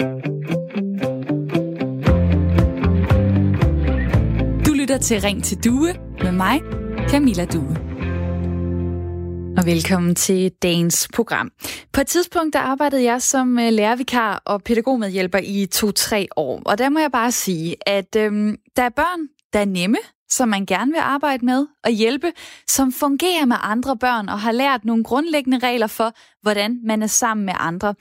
Du lytter til Ring til Due med mig, Camilla Due. Og velkommen til dagens program. På et tidspunkt der arbejdede jeg som øh, lærervikar og pædagogmedhjælper i to-tre år. Og der må jeg bare sige, at øhm, der er børn, der er nemme, som man gerne vil arbejde med og hjælpe, som fungerer med andre børn og har lært nogle grundlæggende regler for, hvordan man er sammen med andre.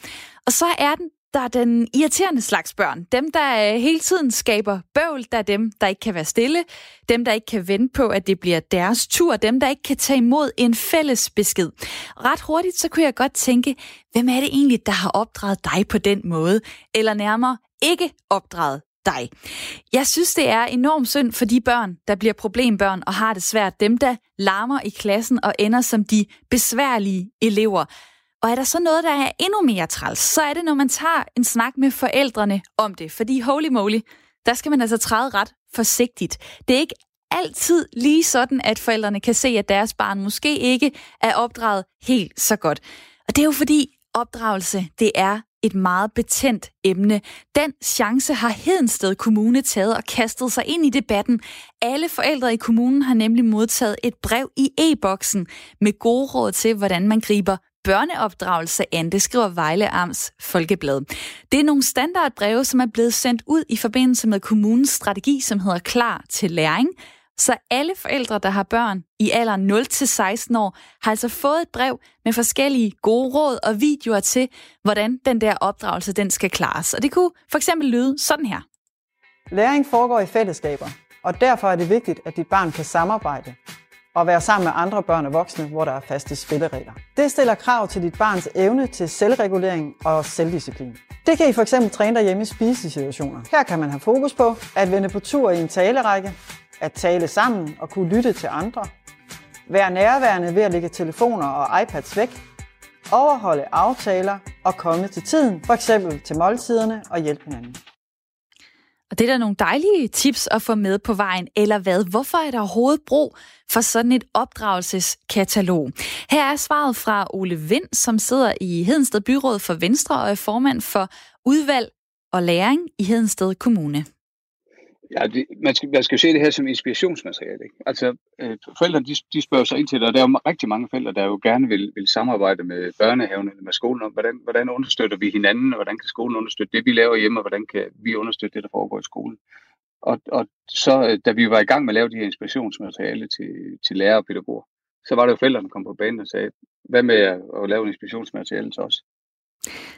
Og så er den der er den irriterende slags børn. Dem, der øh, hele tiden skaber bøvl. Der er dem, der ikke kan være stille. Dem, der ikke kan vente på, at det bliver deres tur. Dem, der ikke kan tage imod en fælles besked. Ret hurtigt, så kunne jeg godt tænke, hvem er det egentlig, der har opdraget dig på den måde? Eller nærmere, ikke opdraget dig. Jeg synes, det er enormt synd for de børn, der bliver problembørn og har det svært. Dem, der larmer i klassen og ender som de besværlige elever. Og er der så noget, der er endnu mere træls, så er det, når man tager en snak med forældrene om det. Fordi holy moly, der skal man altså træde ret forsigtigt. Det er ikke altid lige sådan, at forældrene kan se, at deres barn måske ikke er opdraget helt så godt. Og det er jo fordi opdragelse, det er et meget betændt emne. Den chance har Hedensted Kommune taget og kastet sig ind i debatten. Alle forældre i kommunen har nemlig modtaget et brev i e-boksen med gode råd til, hvordan man griber børneopdragelse an. Det skriver Vejle Amts Folkeblad. Det er nogle standardbreve, som er blevet sendt ud i forbindelse med kommunens strategi, som hedder Klar til læring. Så alle forældre, der har børn i alderen 0-16 år, har altså fået et brev med forskellige gode råd og videoer til, hvordan den der opdragelse den skal klares. Og det kunne for eksempel lyde sådan her. Læring foregår i fællesskaber, og derfor er det vigtigt, at dit barn kan samarbejde og være sammen med andre børn og voksne, hvor der er faste spilleregler. Det stiller krav til dit barns evne til selvregulering og selvdisciplin. Det kan I for eksempel træne derhjemme i spisesituationer. Her kan man have fokus på at vende på tur i en talerække, at tale sammen og kunne lytte til andre, være nærværende ved at lægge telefoner og iPads væk, overholde aftaler og komme til tiden, for eksempel til måltiderne og hjælpe hinanden. Og det er da nogle dejlige tips at få med på vejen, eller hvad? Hvorfor er der overhovedet brug for sådan et opdragelseskatalog? Her er svaret fra Ole Vind, som sidder i Hedensted Byråd for Venstre og er formand for udvalg og læring i Hedensted Kommune. Ja, det, man, skal, man skal jo se det her som inspirationsmateriale. Ikke? Altså, øh, forældrene de, de spørger sig ind til det, og der er jo rigtig mange forældre, der jo gerne vil, vil samarbejde med børnehaven eller med skolen om, hvordan, hvordan understøtter vi hinanden, og hvordan kan skolen understøtte det, vi laver hjemme, og hvordan kan vi understøtte det, der foregår i skolen. Og, og så, øh, da vi var i gang med at lave de her inspirationsmateriale til, til lærere og pædagoger, så var det jo forældrene, der kom på banen og sagde, hvad med at, at lave en inspirationsmateriale til os?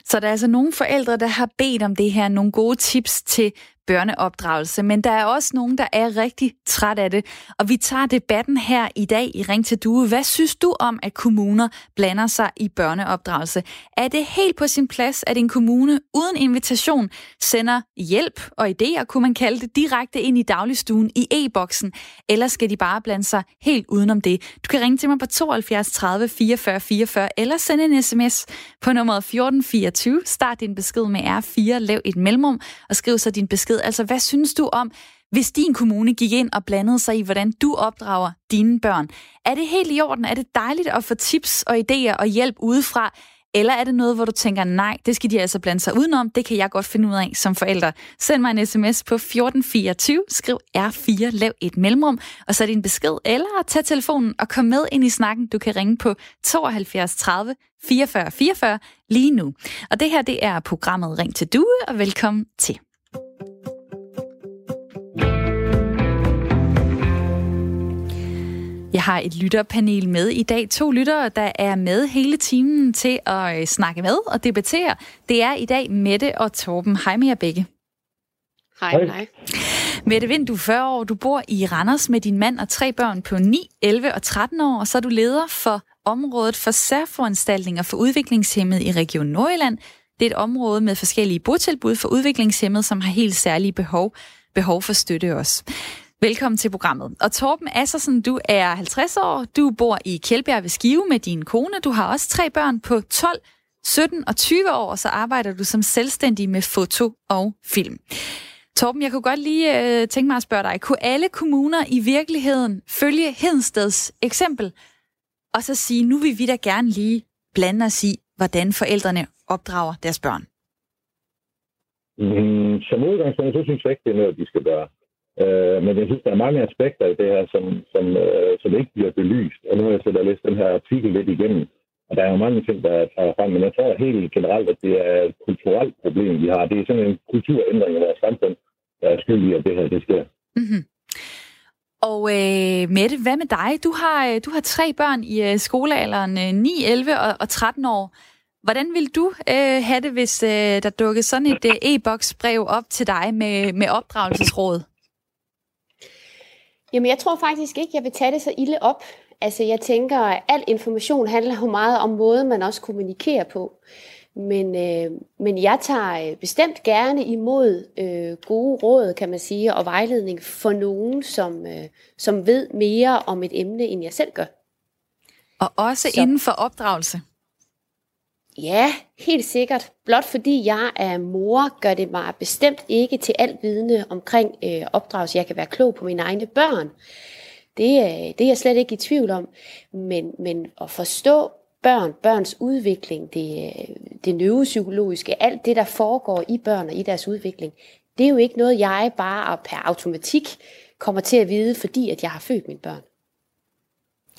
Så der er altså nogle forældre, der har bedt om det her, nogle gode tips til børneopdragelse, men der er også nogen, der er rigtig træt af det. Og vi tager debatten her i dag i Ring til Due. Hvad synes du om, at kommuner blander sig i børneopdragelse? Er det helt på sin plads, at en kommune uden invitation sender hjælp og idéer, kunne man kalde det, direkte ind i dagligstuen i e-boksen? Eller skal de bare blande sig helt udenom det? Du kan ringe til mig på 72 30 44 44, eller sende en sms på nummeret 1424. Start din besked med R4, lav et mellemrum, og skriv så din besked Altså, hvad synes du om, hvis din kommune gik ind og blandede sig i, hvordan du opdrager dine børn? Er det helt i orden? Er det dejligt at få tips og idéer og hjælp udefra? Eller er det noget, hvor du tænker, nej, det skal de altså blande sig udenom, det kan jeg godt finde ud af som forælder. Send mig en sms på 1424, skriv R4, lav et mellemrum, og så din besked, eller tag telefonen og kom med ind i snakken. Du kan ringe på 72 30 44 44 lige nu. Og det her, det er programmet Ring til Due, og velkommen til. Har et lytterpanel med i dag. To lyttere, der er med hele timen til at øh, snakke med og debattere. Det er i dag Mette og Torben. Hej med jer begge. Hej, hej. Mette Vind, du er 40 år. Du bor i Randers med din mand og tre børn på 9, 11 og 13 år. Og så er du leder for området for særforanstaltninger for udviklingshemmet i Region Nordjylland. Det er et område med forskellige botilbud for udviklingshemmet, som har helt særlige behov, behov for støtte også. Velkommen til programmet. Og Torben Assersen, du er 50 år, du bor i Kjeldbjerg ved Skive med din kone, du har også tre børn på 12, 17 og 20 år, og så arbejder du som selvstændig med foto og film. Torben, jeg kunne godt lige øh, tænke mig at spørge dig, kunne alle kommuner i virkeligheden følge Hedensteds eksempel, og så sige, nu vil vi da gerne lige blande os i, hvordan forældrene opdrager deres børn? Mm, som udgangspunkt, så synes jeg ikke, det er noget, de skal gøre. Øh, men jeg synes, der er mange aspekter i det her, som, som, øh, som ikke bliver belyst. Og nu har jeg så læst den her artikel lidt igennem, og der er jo mange ting, der er frem, men jeg tror helt generelt, at det er et kulturelt problem, vi har. Det er sådan en kulturændring i vores samfund, der er skyld i, at det her det sker. Mm-hmm. Og øh, Mette, hvad med dig? Du har, øh, du har tre børn i øh, skolealderen øh, 9, 11 og, og 13 år. Hvordan vil du øh, have det, hvis øh, der dukkede sådan et øh, e-boksbrev op til dig med, med opdragelsesråd? Jamen, jeg tror faktisk ikke, jeg vil tage det så ilde op. Altså, jeg tænker, at al information handler jo meget om måden, man også kommunikerer på. Men, øh, men jeg tager øh, bestemt gerne imod øh, gode råd, kan man sige, og vejledning for nogen, som, øh, som ved mere om et emne, end jeg selv gør. Og også Så. inden for opdragelse? Ja, helt sikkert. Blot fordi jeg er mor, gør det mig bestemt ikke til alt vidne omkring øh, opdragelse. Jeg kan være klog på mine egne børn. Det, øh, det er jeg slet ikke i tvivl om. Men, men at forstå børn, børns udvikling, det, øh, det neuropsykologiske, alt det, der foregår i børn og i deres udvikling, det er jo ikke noget, jeg bare per automatik kommer til at vide, fordi at jeg har født mine børn.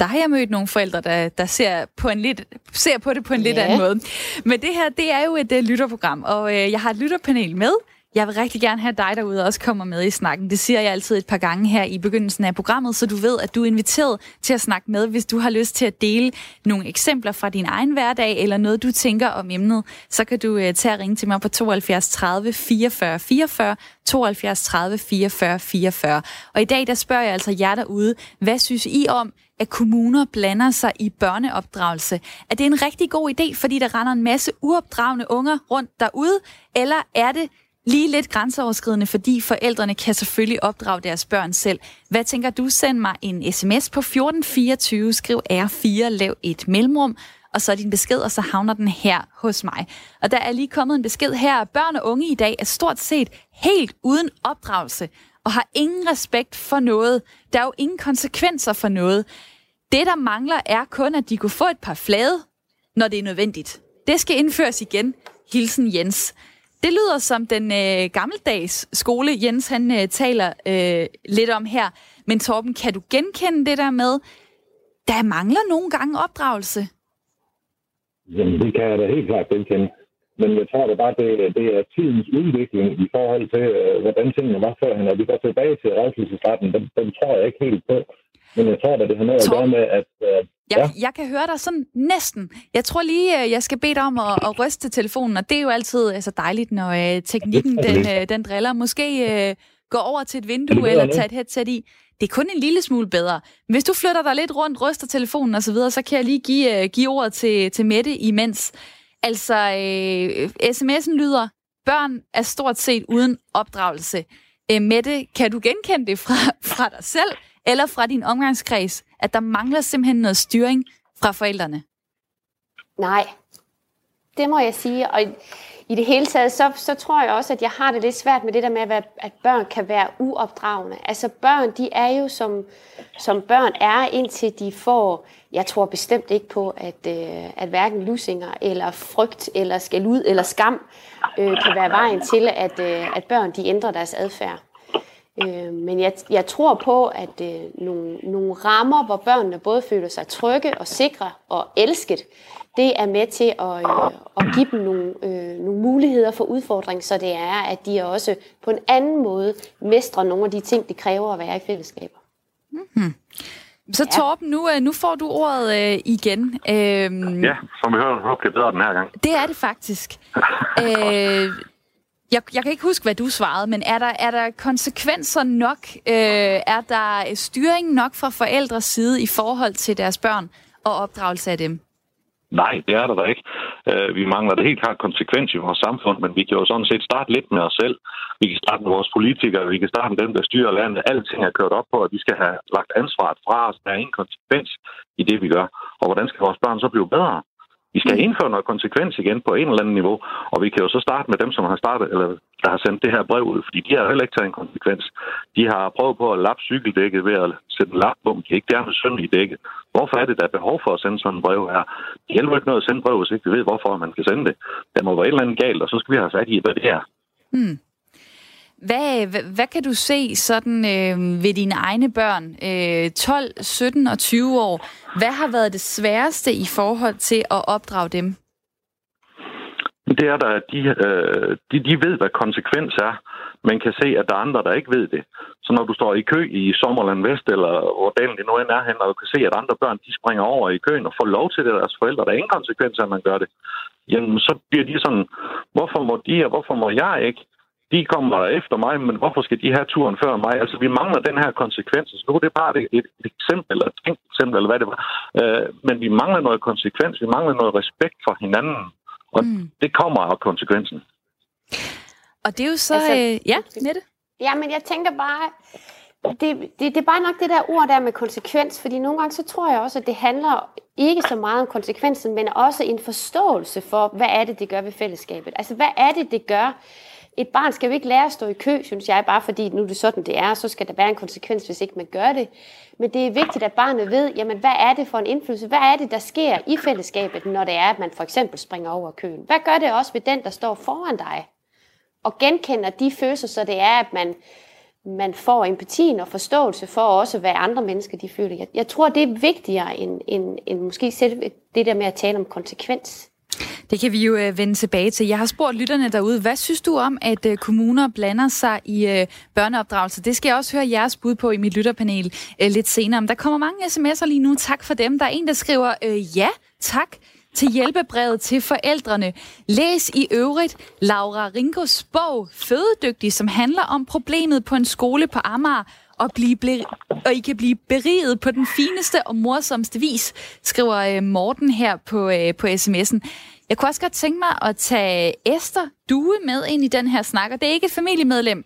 Der har jeg mødt nogle forældre, der, der ser, på en lidt, ser på det på en ja. lidt anden måde. Men det her, det er jo et uh, lytterprogram, og uh, jeg har et lytterpanel med, jeg vil rigtig gerne have dig derude også kommer med i snakken. Det siger jeg altid et par gange her i begyndelsen af programmet, så du ved, at du er inviteret til at snakke med, hvis du har lyst til at dele nogle eksempler fra din egen hverdag, eller noget, du tænker om emnet. Så kan du uh, tage og ringe til mig på 72 30 44 44, 72 30 44 44. Og i dag, der spørger jeg altså jer derude, hvad synes I om, at kommuner blander sig i børneopdragelse? Er det en rigtig god idé, fordi der render en masse uopdragende unger rundt derude, eller er det lige lidt grænseoverskridende, fordi forældrene kan selvfølgelig opdrage deres børn selv. Hvad tænker du? Send mig en sms på 1424, skriv R4, lav et mellemrum, og så din besked, og så havner den her hos mig. Og der er lige kommet en besked her. Børn og unge i dag er stort set helt uden opdragelse, og har ingen respekt for noget. Der er jo ingen konsekvenser for noget. Det, der mangler, er kun, at de kunne få et par flade, når det er nødvendigt. Det skal indføres igen. Hilsen Jens. Det lyder som den øh, gammeldags skole, Jens han øh, taler øh, lidt om her. Men Torben, kan du genkende det der med, der mangler nogle gange opdragelse? Jamen, det kan jeg da helt klart genkende. Men jeg tror da bare, det, det er tidens udvikling i forhold til, øh, hvordan tingene var før. Når vi går tilbage til rejselsesretten, den, den tror jeg ikke helt på. Men jeg tror at det har noget Tom, at gøre med, at... Uh, jeg, ja. jeg kan høre dig sådan næsten. Jeg tror lige, øh, jeg skal bede dig om at, at ryste telefonen, og det er jo altid altså, dejligt, når uh, teknikken den, uh, den driller. Måske uh, gå over til et vindue eller tage et headset i. Det er kun en lille smule bedre. Hvis du flytter dig lidt rundt, ryster telefonen osv., så, videre, så kan jeg lige give, uh, give ordet til, til Mette imens. Altså, uh, sms'en lyder, børn er stort set uden opdragelse. Uh, Mette, kan du genkende det fra, fra dig selv? Eller fra din omgangskreds, at der mangler simpelthen noget styring fra forældrene? Nej, det må jeg sige. Og i det hele taget, så, så tror jeg også, at jeg har det lidt svært med det der med, at børn kan være uopdragende. Altså børn, de er jo som, som børn er, indtil de får, jeg tror bestemt ikke på, at, øh, at hverken lusinger eller frygt eller skal ud eller skam øh, kan være vejen til, at, øh, at børn de ændrer deres adfærd. Øh, men jeg, jeg tror på, at øh, nogle, nogle rammer, hvor børnene både føler sig trygge og sikre og elsket, det er med til at, øh, at give dem nogle, øh, nogle muligheder for udfordring, så det er, at de også på en anden måde mestrer nogle af de ting, det kræver at være i fællesskaber. Mm-hmm. Så Torben, nu, øh, nu får du ordet øh, igen. Øhm, ja, som vi hører, det er bedre den her gang. Det er det faktisk. øh, jeg, jeg kan ikke huske, hvad du svarede, men er der, er der konsekvenser nok? Øh, er der styring nok fra forældres side i forhold til deres børn og opdragelse af dem? Nej, det er der da ikke. Øh, vi mangler det helt klart konsekvens i vores samfund, men vi kan jo sådan set starte lidt med os selv. Vi kan starte med vores politikere, vi kan starte med dem, der styrer landet. Alting er kørt op på, at vi skal have lagt ansvaret fra os. Der er ingen konsekvens i det, vi gør. Og hvordan skal vores børn så blive bedre? Vi skal mm. indføre noget konsekvens igen på en eller anden niveau, og vi kan jo så starte med dem, som har startet, eller der har sendt det her brev ud, fordi de har heller ikke taget en konsekvens. De har prøvet på at lappe cykeldækket ved at sætte en lap på, de ikke gerne synd i dækket. Hvorfor er det, der er behov for at sende sådan en brev her? Det hjælper ikke noget at sende brev, hvis ikke vi ved, hvorfor man kan sende det. Der må være et eller andet galt, og så skal vi have fat i, hvad det er. Hmm. Hvad, hvad, hvad kan du se sådan øh, ved dine egne børn, øh, 12, 17 og 20 år? Hvad har været det sværeste i forhold til at opdrage dem? Det er der, at de, øh, de, de ved, hvad konsekvens er. Man kan se, at der er andre, der ikke ved det. Så når du står i kø i Sommerland Vest, eller hvor dalen det nu end er hen, og du kan se, at andre børn de springer over i køen og får lov til det deres forældre, der er ingen konsekvenser, at man gør det, jamen så bliver de sådan, hvorfor må de, og hvorfor må jeg ikke? De kommer efter mig, men hvorfor skal de have turen før mig? Altså, vi mangler den her konsekvens. Så nu er det bare et, et eksempel, eller et tænkt eksempel, eller hvad det var. Øh, men vi mangler noget konsekvens, vi mangler noget respekt for hinanden, og mm. det kommer af konsekvensen. Og det er jo så... Altså, øh, ja, Nette? Ja, men jeg tænker bare, det, det, det er bare nok det der ord der med konsekvens, fordi nogle gange så tror jeg også, at det handler ikke så meget om konsekvensen, men også en forståelse for, hvad er det, det gør ved fællesskabet. Altså, hvad er det, det gør et barn skal jo ikke lære at stå i kø, synes jeg, bare fordi nu er det sådan, det er, så skal der være en konsekvens, hvis ikke man gør det. Men det er vigtigt, at barnet ved, jamen, hvad er det for en indflydelse? Hvad er det, der sker i fællesskabet, når det er, at man for eksempel springer over køen? Hvad gør det også ved den, der står foran dig? Og genkender de følelser, så det er, at man, man får empatien og forståelse for også, hvad andre mennesker de føler. Jeg, jeg tror, det er vigtigere end, end, end måske selv det der med at tale om konsekvens. Det kan vi jo øh, vende tilbage til. Jeg har spurgt lytterne derude, hvad synes du om, at øh, kommuner blander sig i øh, børneopdragelse? Det skal jeg også høre jeres bud på i mit lytterpanel øh, lidt senere. Men der kommer mange sms'er lige nu. Tak for dem. Der er en, der skriver, øh, ja, tak til hjælpebrevet til forældrene. Læs i øvrigt Laura Ringos bog Fødedygtig, som handler om problemet på en skole på Amager, og, blive og I kan blive beriget på den fineste og morsomste vis, skriver øh, Morten her på, øh, på sms'en. Jeg kunne også godt tænke mig at tage Esther Due med ind i den her snak, og det er ikke et familiemedlem,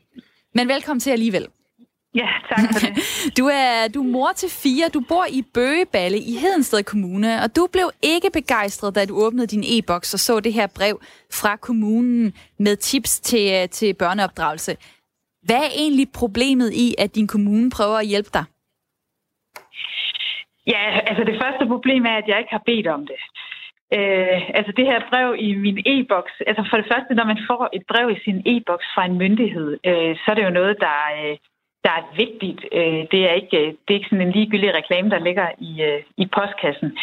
men velkommen til alligevel. Ja, tak for det. Du er, du er mor til fire, du bor i Bøgeballe i Hedensted Kommune, og du blev ikke begejstret, da du åbnede din e-boks og så det her brev fra kommunen med tips til, øh, til børneopdragelse. Hvad er egentlig problemet i, at din kommune prøver at hjælpe dig? Ja, altså det første problem er, at jeg ikke har bedt om det. Øh, altså det her brev i min e-boks, altså for det første, når man får et brev i sin e-boks fra en myndighed, øh, så er det jo noget, der, øh, der er vigtigt. Øh, det, er ikke, øh, det er ikke sådan en ligegyldig reklame, der ligger i, øh, i postkassen.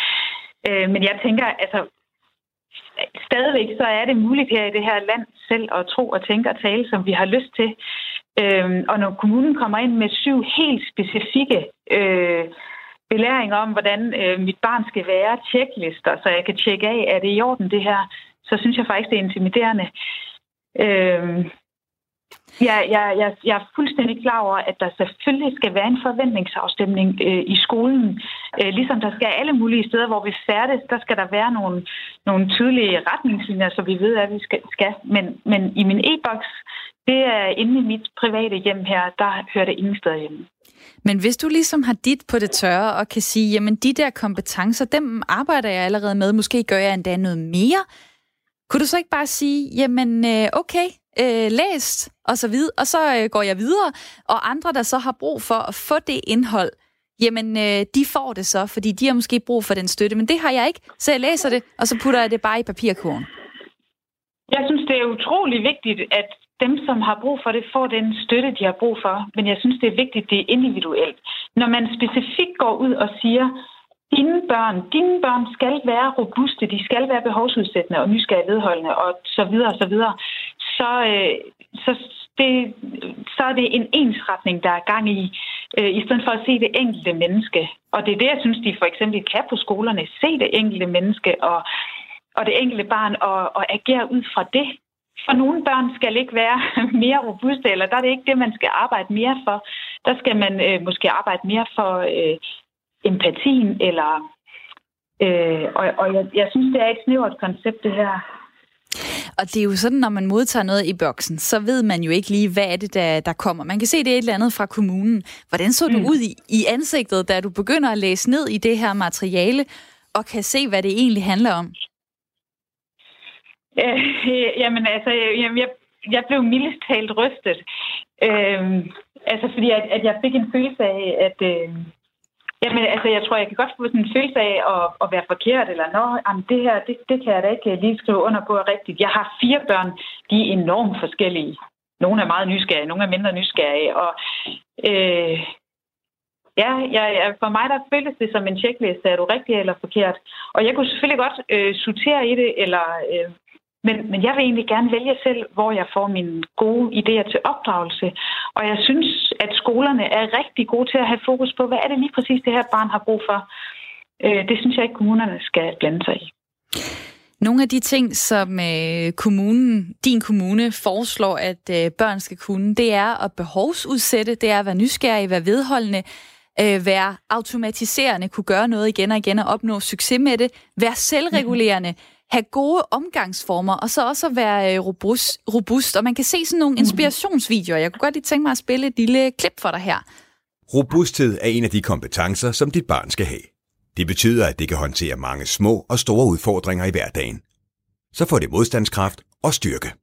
Øh, men jeg tænker, altså stadigvæk så er det muligt her i det her land selv at tro og tænke og tale, som vi har lyst til. Øh, og når kommunen kommer ind med syv helt specifikke øh, belæring om, hvordan øh, mit barn skal være, tjeklister, så jeg kan tjekke af, er det i orden det her, så synes jeg faktisk, det er intimiderende. Øh, Ja, jeg, jeg, jeg er fuldstændig klar over, at der selvfølgelig skal være en forventningsafstemning øh, i skolen. Øh, ligesom der skal alle mulige steder, hvor vi færdes, der skal der være nogle, nogle tydelige retningslinjer, så vi ved, at vi skal. skal. Men, men i min e-boks, det er inde i mit private hjem her, der hører det ingen steder hjemme. Men hvis du ligesom har dit på det tørre og kan sige, jamen de der kompetencer, dem arbejder jeg allerede med, måske gør jeg endda noget mere, kunne du så ikke bare sige, jamen øh, okay, øh, læst og så videre, og så øh, går jeg videre, og andre, der så har brug for at få det indhold, jamen øh, de får det så, fordi de har måske brug for den støtte, men det har jeg ikke, så jeg læser det, og så putter jeg det bare i papirkurven. Jeg synes, det er utrolig vigtigt, at dem, som har brug for det, får den støtte, de har brug for. Men jeg synes, det er vigtigt, det er individuelt. Når man specifikt går ud og siger, dine børn, dine børn skal være robuste, de skal være behovsudsættende og nysgerrige vedholdende og så videre og så videre, så, øh, så, det, så er det en ensretning, der er gang i, øh, i stedet for at se det enkelte menneske. Og det er det, jeg synes, de for eksempel kan på skolerne, se det enkelte menneske og, og det enkelte barn og, og agere ud fra det. For nogle børn skal ikke være mere robuste, eller der er det ikke det, man skal arbejde mere for. Der skal man øh, måske arbejde mere for øh, empatien, eller... Øh, og og jeg, jeg synes, det er et snævert koncept, det her. Og det er jo sådan, når man modtager noget i boksen, så ved man jo ikke lige, hvad er det, der, der kommer. Man kan se, det er et eller andet fra kommunen. Hvordan så du mm. ud i, i ansigtet, da du begynder at læse ned i det her materiale, og kan se, hvad det egentlig handler om? Øh, jamen altså, øh, jamen, jeg, jeg blev mildest talt rystet. Øh, altså fordi, at, at jeg fik en følelse af, at... Øh, Jamen, altså, jeg tror, jeg kan godt få sådan en følelse af at, at være forkert, eller nå, jamen, det her, det, det kan jeg da ikke øh, lige skrive under på rigtigt. Jeg har fire børn, de er enormt forskellige. nogle er meget nysgerrige, nogle er mindre nysgerrige. Og øh, ja, jeg, for mig der føltes det som en checkliste, er du rigtig eller forkert? Og jeg kunne selvfølgelig godt øh, sortere i det, eller øh, men, men jeg vil egentlig gerne vælge selv, hvor jeg får mine gode idéer til opdragelse. Og jeg synes, at skolerne er rigtig gode til at have fokus på, hvad er det lige præcis, det her barn har brug for. Øh, det synes jeg ikke, kommunerne skal blande sig i. Nogle af de ting, som øh, kommunen, din kommune foreslår, at øh, børn skal kunne, det er at behovsudsætte, det er at være nysgerrig, være vedholdende, øh, være automatiserende, kunne gøre noget igen og igen og opnå succes med det, være selvregulerende, have gode omgangsformer, og så også at være øh, robust, robust. Og man kan se sådan nogle inspirationsvideoer. Jeg kunne godt lige tænke mig at spille et lille klip for dig her. Robusthed er en af de kompetencer, som dit barn skal have. Det betyder, at det kan håndtere mange små og store udfordringer i hverdagen. Så får det modstandskraft og styrke.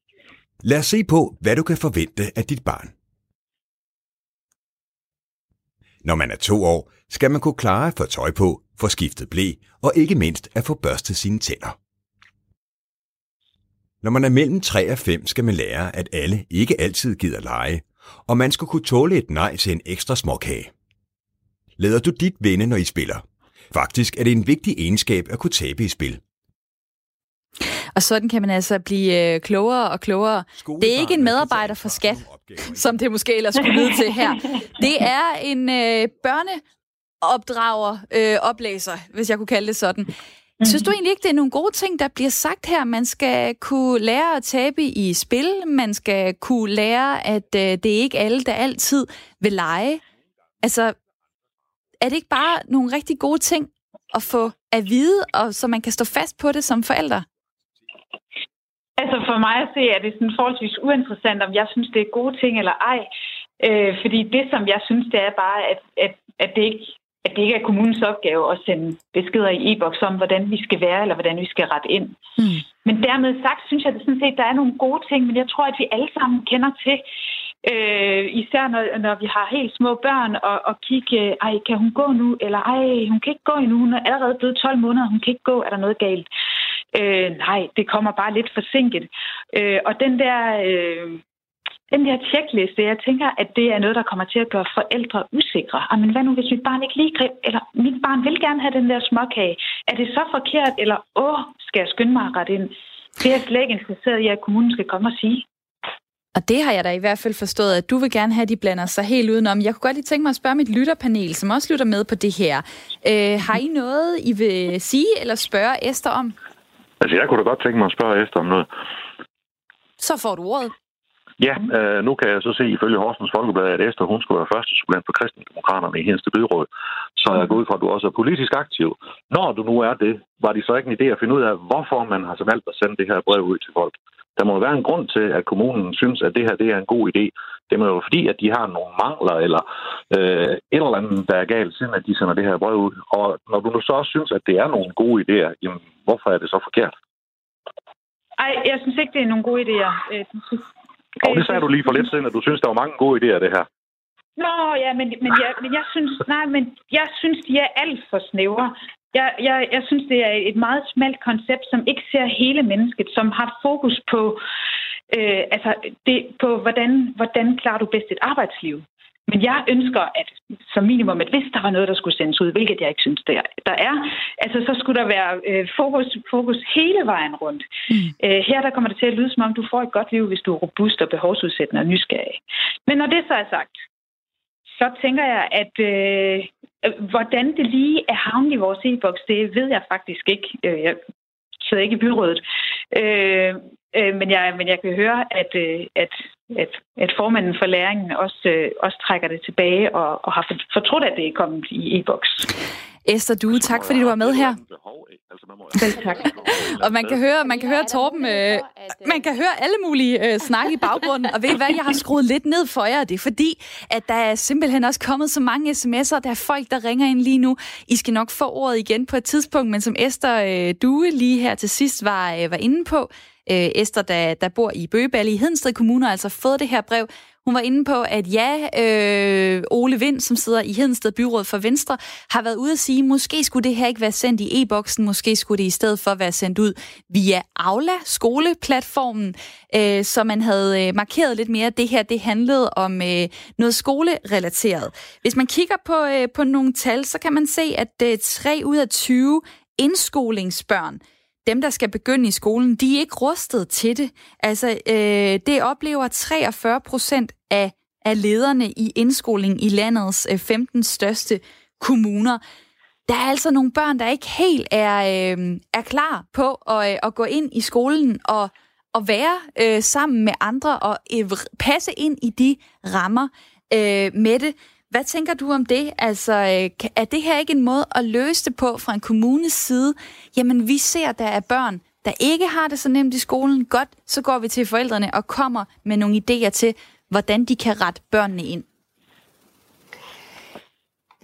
Lad os se på, hvad du kan forvente af dit barn. Når man er to år, skal man kunne klare at få tøj på, få skiftet blæ og ikke mindst at få børstet sine tænder. Når man er mellem 3 og 5, skal man lære, at alle ikke altid gider lege, og man skal kunne tåle et nej til en ekstra småkage. Lader du dit vinde, når I spiller? Faktisk er det en vigtig egenskab at kunne tabe i spil. Og sådan kan man altså blive øh, klogere og klogere. Det er ikke en medarbejder for skat, som det måske ellers skulle lyde til her. Det er en øh, børneopdrager, øh, oplæser, hvis jeg kunne kalde det sådan. Synes du egentlig ikke, det er nogle gode ting, der bliver sagt her? Man skal kunne lære at tabe i spil. Man skal kunne lære, at øh, det er ikke alle, der altid vil lege. Altså, er det ikke bare nogle rigtig gode ting at få at vide, og så man kan stå fast på det som forældre? Altså for mig at se, er det sådan forholdsvis uinteressant, om jeg synes, det er gode ting eller ej. Øh, fordi det, som jeg synes, det er bare, at, at, at det ikke at det ikke er kommunens opgave at sende beskeder i e-boks om, hvordan vi skal være, eller hvordan vi skal rette ind. Mm. Men dermed sagt, synes jeg, at det sådan set, der er nogle gode ting, men jeg tror, at vi alle sammen kender til, øh, især når, når vi har helt små børn, og, og kigge, ej, kan hun gå nu? Eller ej, hun kan ikke gå endnu, hun er allerede blevet 12 måneder, hun kan ikke gå, er der noget galt? Øh, nej, det kommer bare lidt forsinket. Øh, og den der... Øh, den der checkliste, jeg tænker, at det er noget, der kommer til at gøre forældre usikre. Men hvad nu, hvis mit barn ikke lige greb, eller mit barn vil gerne have den der småkage. Er det så forkert, eller åh, skal jeg skynde mig at rette ind? Det er jeg slet ikke interesseret i, at kommunen skal komme og sige. Og det har jeg da i hvert fald forstået, at du vil gerne have, at de blander sig helt udenom. Jeg kunne godt lige tænke mig at spørge mit lytterpanel, som også lytter med på det her. Øh, har I noget, I vil sige eller spørge Esther om? Altså, jeg kunne da godt tænke mig at spørge Esther om noget. Så får du ordet. Ja, øh, nu kan jeg så se ifølge Horsens Folkeblad, at Esther hun skulle være første supplant for kristendemokraterne i hendes byråd. Så jeg går ud fra, at du også er politisk aktiv. Når du nu er det, var det så ikke en idé at finde ud af, hvorfor man har så valgt at sende det her brev ud til folk? Der må være en grund til, at kommunen synes, at det her det er en god idé. Det må jo fordi, at de har nogle mangler eller øh, et eller andet, der er galt, siden at de sender det her brev ud. Og når du nu så også synes, at det er nogle gode idéer, jamen, hvorfor er det så forkert? Ej, jeg synes ikke, det er nogle gode idéer. Øh, jeg synes, og det sagde du lige for lidt siden, at du synes, der var mange gode idéer, det her. Nå, ja, men, men, jeg, men jeg synes, nej, men jeg synes, de er alt for snævre. Jeg, jeg, jeg synes, det er et meget smalt koncept, som ikke ser hele mennesket, som har fokus på, øh, altså det, på hvordan, hvordan klarer du bedst et arbejdsliv. Men jeg ønsker, at som minimum, at hvis der var noget, der skulle sendes ud, hvilket jeg ikke synes, der, der er, altså så skulle der være øh, fokus, fokus hele vejen rundt. Mm. Øh, her der kommer det til at lyde, som om du får et godt liv, hvis du er robust og behovsudsættende og nysgerrig. Men når det så er sagt, så tænker jeg, at øh, hvordan det lige er havnet i vores e-boks, det ved jeg faktisk ikke. Øh, jeg sidder ikke i byrådet. Øh, øh, men, jeg, men jeg kan høre, at, øh, at, at, at formanden for læringen også, øh, også trækker det tilbage og, og har fortrudt, at det er kommet i e-boks. Esther Due, tak fordi du var med her. Selv tak. og man kan høre, man kan høre Torben, øh, man kan høre alle mulige øh, snakke i baggrunden, og ved I hvad, jeg har skruet lidt ned for jer, det er fordi, at der er simpelthen også kommet så mange sms'er, der er folk, der ringer ind lige nu. I skal nok få ordet igen på et tidspunkt, men som Esther øh, Due lige her til sidst var, øh, var inde på, øh, Esther, der, der bor i Bøgeballe i Hedensted Kommune, har altså fået det her brev. Hun var inde på, at ja, øh, Ole Vind, som sidder i Hedensted Byråd for Venstre, har været ude at sige, måske skulle det her ikke være sendt i e-boksen, måske skulle det i stedet for være sendt ud via Aula, skoleplatformen, øh, så man havde øh, markeret lidt mere, at det her det handlede om øh, noget skolerelateret. Hvis man kigger på, øh, på nogle tal, så kan man se, at øh, 3 ud af 20 indskolingsbørn dem, der skal begynde i skolen, de er ikke rustet til det. Altså, øh, det oplever 43 procent af, af lederne i indskoling i landets øh, 15 største kommuner. Der er altså nogle børn, der ikke helt er, øh, er klar på at, øh, at gå ind i skolen og, og være øh, sammen med andre og øh, passe ind i de rammer øh, med det. Hvad tænker du om det? Altså, øh, er det her ikke en måde at løse det på fra en kommunes side? Jamen, vi ser, der er børn, der ikke har det så nemt i skolen. Godt, så går vi til forældrene og kommer med nogle idéer til, hvordan de kan rette børnene ind.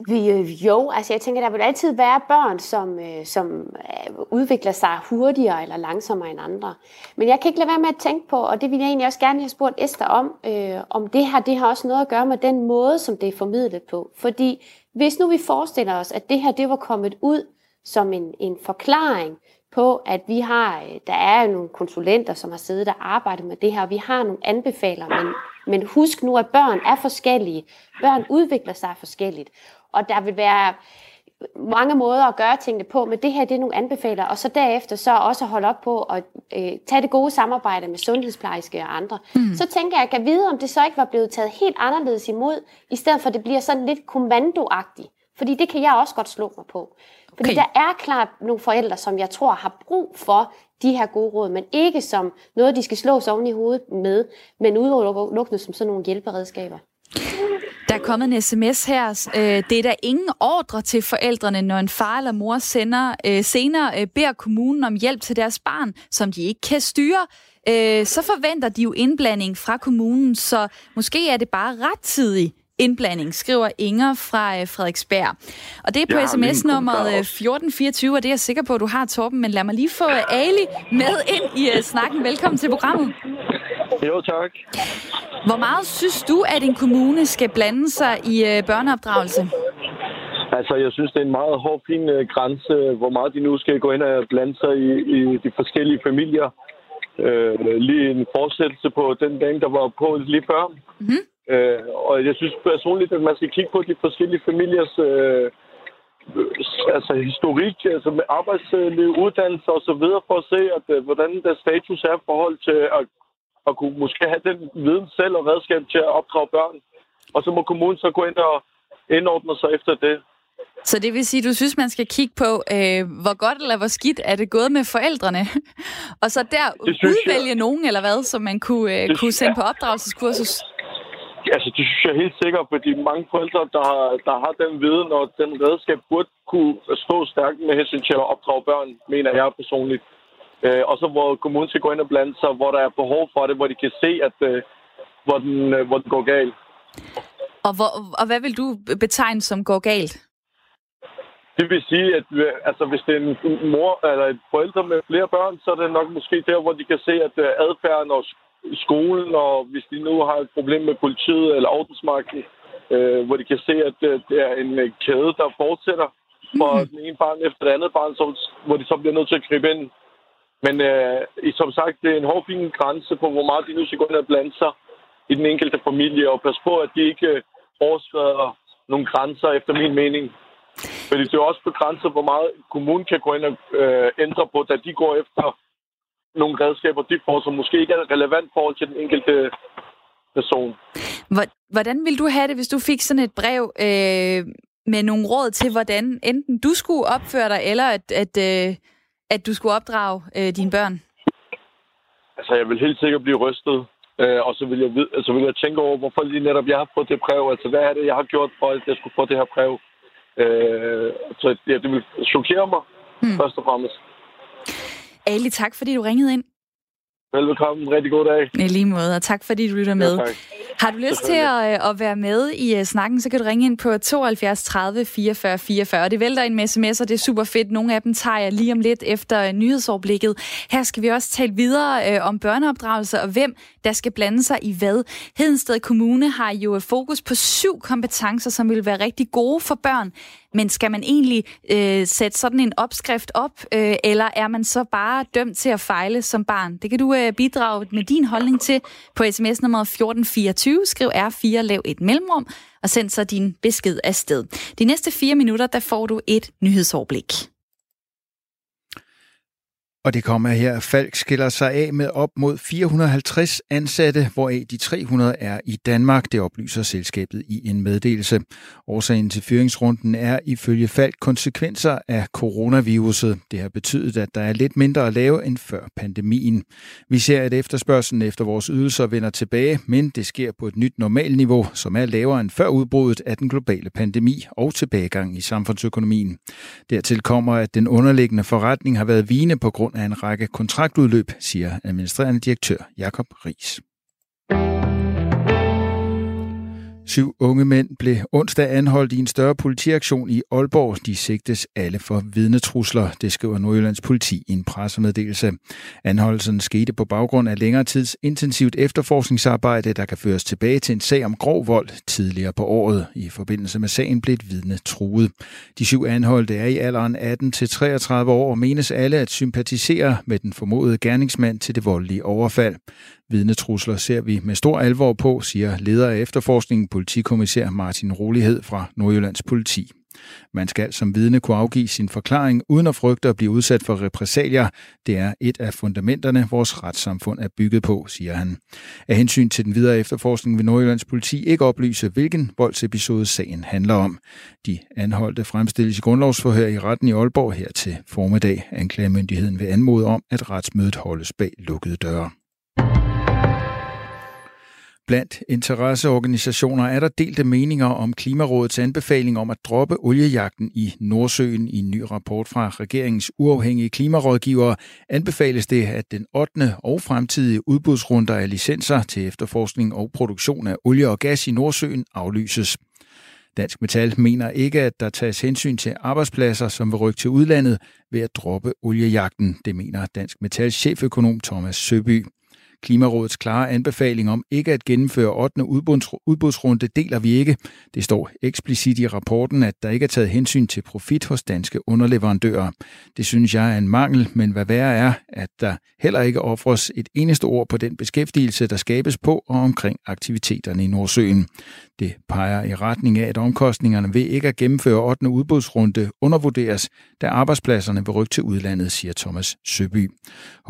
Vi, øh, jo, altså jeg tænker, der vil altid være børn, som, øh, som øh, udvikler sig hurtigere eller langsommere end andre. Men jeg kan ikke lade være med at tænke på, og det vil jeg egentlig også gerne have spurgt Esther om, øh, om det her det har også noget at gøre med den måde, som det er formidlet på. Fordi hvis nu vi forestiller os, at det her det var kommet ud som en, en forklaring på, at vi har, der er nogle konsulenter, som har siddet og arbejdet med det her, og vi har nogle anbefaler, men, men husk nu, at børn er forskellige. Børn udvikler sig forskelligt og der vil være mange måder at gøre tingene på, men det her det er nogle anbefaler, og så derefter så også holde op på at øh, tage det gode samarbejde med sundhedsplejerske og andre. Mm. Så tænker jeg, at jeg kan vide, om det så ikke var blevet taget helt anderledes imod, i stedet for at det bliver sådan lidt kommandoagtigt. Fordi det kan jeg også godt slå mig på. Fordi okay. der er klart nogle forældre, som jeg tror har brug for de her gode råd, men ikke som noget, de skal slås oven i hovedet med, men udelukkende som sådan nogle hjælperedskaber. Der er kommet en sms her. Øh, det er der ingen ordre til forældrene, når en far eller mor sender, øh, senere øh, beder kommunen om hjælp til deres barn, som de ikke kan styre. Så forventer de jo indblanding fra kommunen, så måske er det bare rettidig indblanding, skriver Inger fra Frederiksberg. Og det er på sms-nummeret 1424, og det er jeg sikker på, at du har, Torben. Men lad mig lige få Ali med ind i snakken. Velkommen til programmet. Jo, tak. Hvor meget synes du, at en kommune skal blande sig i øh, børneopdragelse? Altså, jeg synes, det er en meget hård, fin øh, grænse, hvor meget de nu skal gå ind og blande sig i, i de forskellige familier. Øh, lige en fortsættelse på den dag, der var på lige før. Mm-hmm. Øh, og jeg synes personligt, at man skal kigge på de forskellige familiers øh, altså historik, altså med arbejdsliv, uddannelse og så videre, for at se, at, øh, hvordan der status er i forhold til at og kunne måske have den viden selv og redskab til at opdrage børn. Og så må kommunen så gå ind og indordne sig efter det. Så det vil sige, du synes, man skal kigge på, øh, hvor godt eller hvor skidt er det gået med forældrene? og så der udvælge jeg. nogen, eller hvad, som man kunne, øh, kunne sende på opdragelseskursus? Altså, det synes jeg helt sikkert, fordi mange forældre, der har, der har den viden og den redskab, burde kunne stå stærkt med hensyn til at opdrage børn, mener jeg personligt. Øh, og så hvor kommunen skal gå ind og blande sig, hvor der er behov for det, hvor de kan se, at øh, hvor, den, øh, hvor den går galt. Og, hvor, og hvad vil du betegne som går galt? Det vil sige, at øh, altså, hvis det er en mor eller et forældre med flere børn, så er det nok måske der, hvor de kan se, at øh, adfærden og skolen, og hvis de nu har et problem med politiet eller ordensmagten, øh, hvor de kan se, at øh, det er en kæde, der fortsætter for mm. den ene barn efter det andet barn, så, hvor de så bliver nødt til at gribe ind men øh, som sagt, det er en hårfin grænse på, hvor meget de nu skal gå ind og blande sig i den enkelte familie, og pas på, at de ikke øh, overskrider nogle grænser, efter min mening. Fordi det er også begrænset, hvor meget kommunen kan gå ind og øh, ændre på, da de går efter nogle redskaber, de får, som måske ikke er relevant forhold til den enkelte person. Hvordan vil du have det, hvis du fik sådan et brev øh, med nogle råd til, hvordan enten du skulle opføre dig, eller at, at øh, at du skulle opdrage øh, dine børn? Altså, jeg vil helt sikkert blive rystet. Øh, og så vil, jeg, så vil jeg tænke over, hvorfor lige netop jeg har fået det brev. Altså, hvad er det, jeg har gjort for, at jeg skulle få det her brev? Øh, så ja, det vil chokere mig, hmm. først og fremmest. Ali, tak fordi du ringede ind. Velkommen. Rigtig god dag. I lige måde, og tak fordi du lytter med. Ja, tak. Har du lyst til at, øh, at være med i uh, snakken, så kan du ringe ind på 72 30 44 44. Det vælter en sms, og det er super fedt. Nogle af dem tager jeg lige om lidt efter nyhedsoverblikket. Her skal vi også tale videre om børneopdragelse og hvem der skal blande sig i hvad. Hedensted Kommune har jo fokus på syv kompetencer, som vil være rigtig gode for børn. Men skal man egentlig øh, sætte sådan en opskrift op, øh, eller er man så bare dømt til at fejle som barn? Det kan du øh, bidrage med din holdning til på sms nummer 1424. Skriv R4, lav et mellemrum, og send så din besked afsted. De næste fire minutter, der får du et nyhedsoverblik. Og det kommer her. Falk skiller sig af med op mod 450 ansatte, hvoraf de 300 er i Danmark. Det oplyser selskabet i en meddelelse. Årsagen til fyringsrunden er ifølge Falk konsekvenser af coronaviruset. Det har betydet, at der er lidt mindre at lave end før pandemien. Vi ser, at efterspørgselen efter vores ydelser vender tilbage, men det sker på et nyt normalniveau, som er lavere end før udbruddet af den globale pandemi og tilbagegang i samfundsøkonomien. Dertil kommer, at den underliggende forretning har været vigende på grund af en række kontraktudløb, siger administrerende direktør Jakob Ries. Syv unge mænd blev onsdag anholdt i en større politiaktion i Aalborg. De sigtes alle for vidnetrusler, det skriver Nordjyllands politi i en pressemeddelelse. Anholdelsen skete på baggrund af længere tids intensivt efterforskningsarbejde, der kan føres tilbage til en sag om grov vold tidligere på året. I forbindelse med sagen blev et vidne truet. De syv anholdte er i alderen 18 til 33 år og menes alle at sympatisere med den formodede gerningsmand til det voldelige overfald. Vidnetrusler ser vi med stor alvor på, siger leder af efterforskningen politikommissær Martin Rolighed fra Nordjyllands politi. Man skal som vidne kunne afgive sin forklaring uden at frygte at blive udsat for repressalier. Det er et af fundamenterne, vores retssamfund er bygget på, siger han. Af hensyn til den videre efterforskning vil Nordjyllands politi ikke oplyse, hvilken voldsepisode sagen handler om. De anholdte fremstilles i grundlovsforhør i retten i Aalborg her til formiddag. Anklagemyndigheden vil anmode om, at retsmødet holdes bag lukkede døre. Blandt interesseorganisationer er der delte meninger om Klimarådets anbefaling om at droppe oliejagten i Nordsøen. I en ny rapport fra regeringens uafhængige klimarådgivere anbefales det, at den 8. og fremtidige udbudsrunder af licenser til efterforskning og produktion af olie og gas i Nordsøen aflyses. Dansk Metal mener ikke, at der tages hensyn til arbejdspladser, som vil rykke til udlandet ved at droppe oliejagten. Det mener Dansk Metals cheføkonom Thomas Søby. Klimarådets klare anbefaling om ikke at gennemføre 8. udbudsrunde deler vi ikke. Det står eksplicit i rapporten, at der ikke er taget hensyn til profit hos danske underleverandører. Det synes jeg er en mangel, men hvad værre er, at der heller ikke offres et eneste ord på den beskæftigelse, der skabes på og omkring aktiviteterne i Nordsøen. Det peger i retning af, at omkostningerne ved ikke at gennemføre 8. udbudsrunde undervurderes, da arbejdspladserne vil rykke til udlandet, siger Thomas Søby.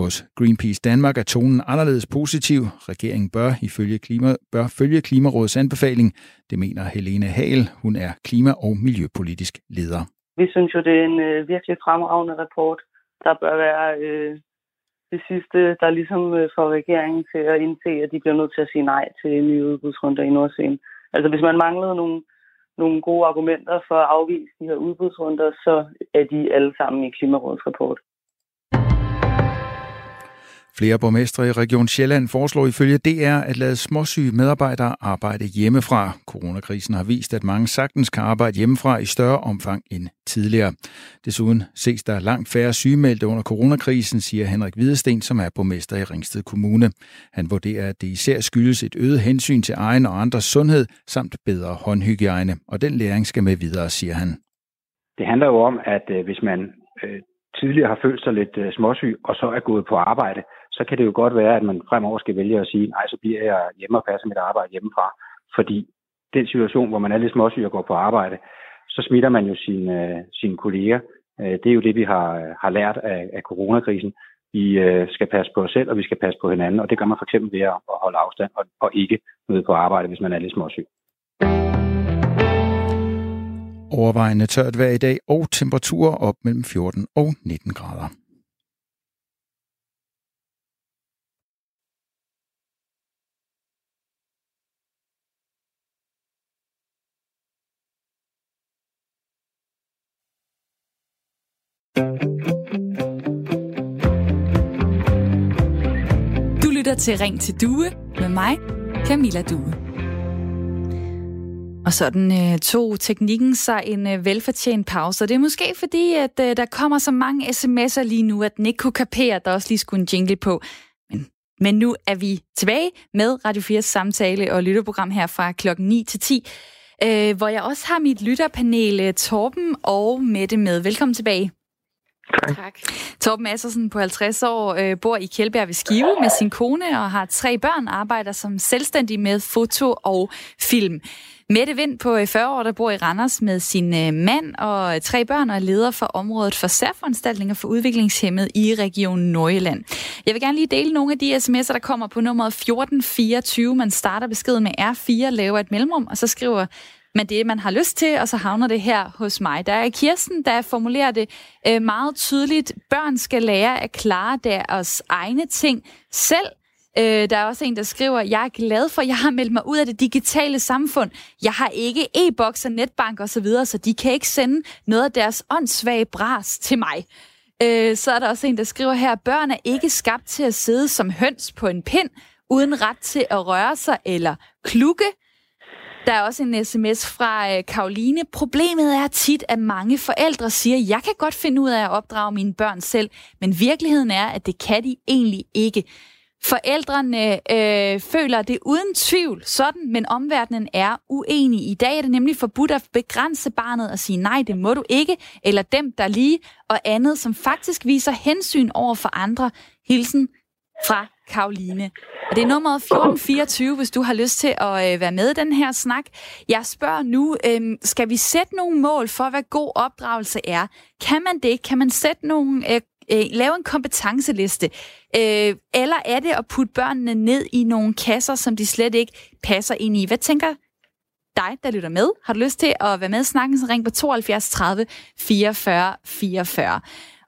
Hos Greenpeace Danmark er tonen anderledes positiv. Regeringen bør ifølge klima, bør følge Klimarådets anbefaling. Det mener Helene Hal. Hun er klima- og miljøpolitisk leder. Vi synes jo, det er en øh, virkelig fremragende rapport. Der bør være øh, det sidste, der ligesom øh, får regeringen til at indse, at de bliver nødt til at sige nej til nye udbudsrunder i Nordsjælland. Altså hvis man manglede nogle, nogle gode argumenter for at afvise de her udbudsrunder, så er de alle sammen i Klimarådets rapport. Flere borgmestre i Region Sjælland foreslår ifølge DR at lade småsyge medarbejdere arbejde hjemmefra. Coronakrisen har vist, at mange sagtens kan arbejde hjemmefra i større omfang end tidligere. Desuden ses der langt færre sygemeldte under coronakrisen, siger Henrik Hvidesten, som er borgmester i Ringsted Kommune. Han vurderer, at det især skyldes et øget hensyn til egen og andres sundhed samt bedre håndhygiejne. Og den læring skal med videre, siger han. Det handler jo om, at øh, hvis man øh, tidligere har følt sig lidt øh, småsyg, og så er gået på arbejde, så kan det jo godt være, at man fremover skal vælge at sige, nej, så bliver jeg hjemme og passer mit arbejde hjemmefra. Fordi den situation, hvor man er lidt småsyg og går på arbejde, så smitter man jo sine, øh, sine kolleger. Øh, det er jo det, vi har, øh, har lært af, af coronakrisen. Vi skal passe på os selv, og vi skal passe på hinanden, og det gør man for eksempel ved at holde afstand og, og ikke møde på arbejde, hvis man er lidt småsyg. Overvejende tørt vejr i dag og temperaturer op mellem 14 og 19 grader. Du lytter til Ring til Due med mig, Camilla Due. Og sådan øh, tog teknikken sig en øh, velfortjent pause. Og det er måske fordi, at øh, der kommer så mange sms'er lige nu, at den ikke kunne kapere, at der også lige skulle en jingle på. Men, men nu er vi tilbage med Radio 4's samtale og lytterprogram her fra klokken 9 til 10, øh, hvor jeg også har mit lytterpanel øh, Torben og Mette med. Velkommen tilbage. Tak. tak. Torben Assersen på 50 år øh, bor i Kjeldbjerg ved Skive med sin kone og har tre børn, arbejder som selvstændig med foto og film. Mette Vind på øh, 40 år, der bor i Randers med sin øh, mand og øh, tre børn og er leder for området for særforanstaltninger for udviklingshemmet i Region Nordjylland. Jeg vil gerne lige dele nogle af de sms'er, der kommer på nummeret 1424. Man starter beskeden med R4, laver et mellemrum, og så skriver men det, man har lyst til, og så havner det her hos mig. Der er Kirsten, der formulerer det øh, meget tydeligt. Børn skal lære at klare deres egne ting selv. Øh, der er også en, der skriver, jeg er glad for, at jeg har meldt mig ud af det digitale samfund. Jeg har ikke e-boks og netbank osv., så, videre, så de kan ikke sende noget af deres åndssvage bras til mig. Øh, så er der også en, der skriver her, børn er ikke skabt til at sidde som høns på en pind, uden ret til at røre sig eller klukke. Der er også en sms fra øh, Karoline. Problemet er tit, at mange forældre siger, jeg kan godt finde ud af at opdrage mine børn selv, men virkeligheden er, at det kan de egentlig ikke. Forældrene øh, føler det uden tvivl sådan, men omverdenen er uenig. I dag er det nemlig forbudt at begrænse barnet og sige, nej, det må du ikke, eller dem der lige, og andet, som faktisk viser hensyn over for andre. Hilsen fra Karoline. Og det er nummer 1424, hvis du har lyst til at øh, være med i den her snak. Jeg spørger nu, øh, skal vi sætte nogle mål for, hvad god opdragelse er? Kan man det? Kan man sætte nogle, øh, øh, lave en kompetenceliste? Øh, eller er det at putte børnene ned i nogle kasser, som de slet ikke passer ind i? Hvad tænker dig, der lytter med? Har du lyst til at være med i snakken, så ring på 72 30 44 44.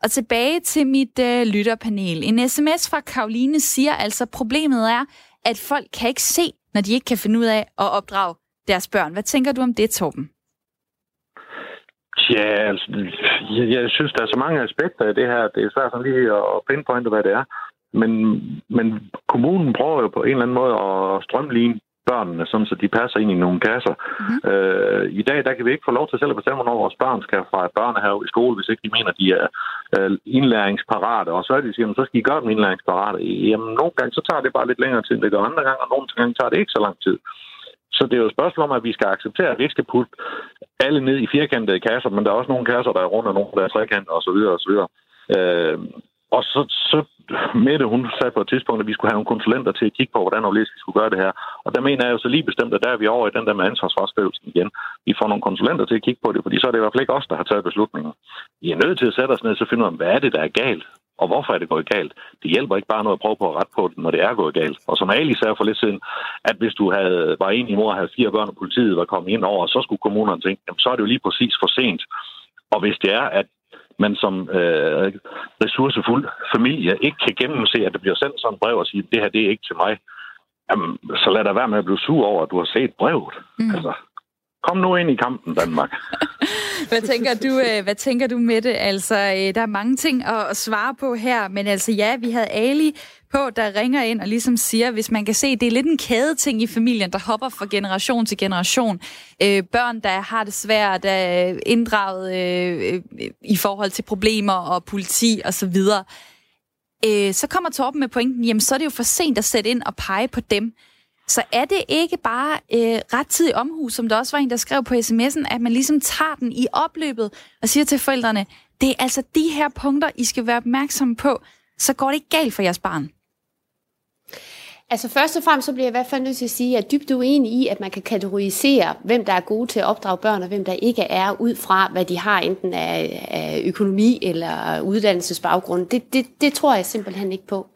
Og tilbage til mit øh, lytterpanel. En sms fra Karoline siger altså, at problemet er, at folk kan ikke se, når de ikke kan finde ud af at opdrage deres børn. Hvad tænker du om det, Torben? Ja, altså, jeg, jeg synes, der er så mange aspekter i det her. Det er svært sådan lige at pinpointe, hvad det er. Men, men kommunen prøver jo på en eller anden måde at strømline børnene, sådan så de passer ind i nogle kasser. Mm-hmm. Øh, I dag der kan vi ikke få lov til selv at bestemme, hvornår vores børn skal fra børnehave i skole, hvis ikke de mener, de er øh, indlæringsparate. Og så er de siger, så skal I gøre dem indlæringsparate. Jamen, nogle gange så tager det bare lidt længere tid, end det gør andre gange, og nogle gange tager det ikke så lang tid. Så det er jo et spørgsmål om, at vi skal acceptere, at vi ikke skal putte alle ned i firkantede kasser, men der er også nogle kasser, der er rundt, og nogle, der er trekanter osv. osv. Øh, og så, så Mette, hun sagde på et tidspunkt, at vi skulle have nogle konsulenter til at kigge på, hvordan vi skulle gøre det her. Og der mener jeg jo så lige bestemt, at der er vi over i den der med ansvarsfraskrivelsen igen. Vi får nogle konsulenter til at kigge på det, fordi så er det i hvert fald ikke os, der har taget beslutningen. Vi er nødt til at sætte os ned og finde ud af, hvad er det, der er galt? Og hvorfor er det gået galt? Det hjælper ikke bare noget at prøve på at rette på det, når det er gået galt. Og som Ali sagde for lidt siden, at hvis du havde, var en i mor og havde fire børn, og politiet var kommet ind over, så skulle kommunerne tænke, jamen, så er det jo lige præcis for sent. Og hvis det er, at man som øh, ressourcefuld familie ikke kan gennemse, at det bliver sendt sådan et brev og sige, det her det er ikke til mig, jamen, så lad dig være med at blive sur over, at du har set brevet. Mm. Altså, kom nu ind i kampen, Danmark. hvad tænker du, øh, hvad tænker du med det? Altså, øh, der er mange ting at svare på her, men altså ja, vi havde Ali på, der ringer ind og ligesom siger, hvis man kan se, det er lidt en kædeting i familien, der hopper fra generation til generation. Øh, børn, der har det svært, der er inddraget øh, øh, i forhold til problemer og politi og så videre. Øh, så kommer Torben med pointen, jamen så er det jo for sent at sætte ind og pege på dem. Så er det ikke bare øh, rettidig omhu, som der også var en, der skrev på sms'en, at man ligesom tager den i opløbet og siger til forældrene, det er altså de her punkter, I skal være opmærksomme på, så går det ikke galt for jeres barn. Altså først og fremmest så bliver jeg i hvert fald nødt til at sige, at jeg er dybt uenig i, at man kan kategorisere, hvem der er gode til at opdrage børn, og hvem der ikke er, ud fra hvad de har, enten af, af økonomi eller uddannelsesbaggrund. Det, det, det tror jeg simpelthen ikke på.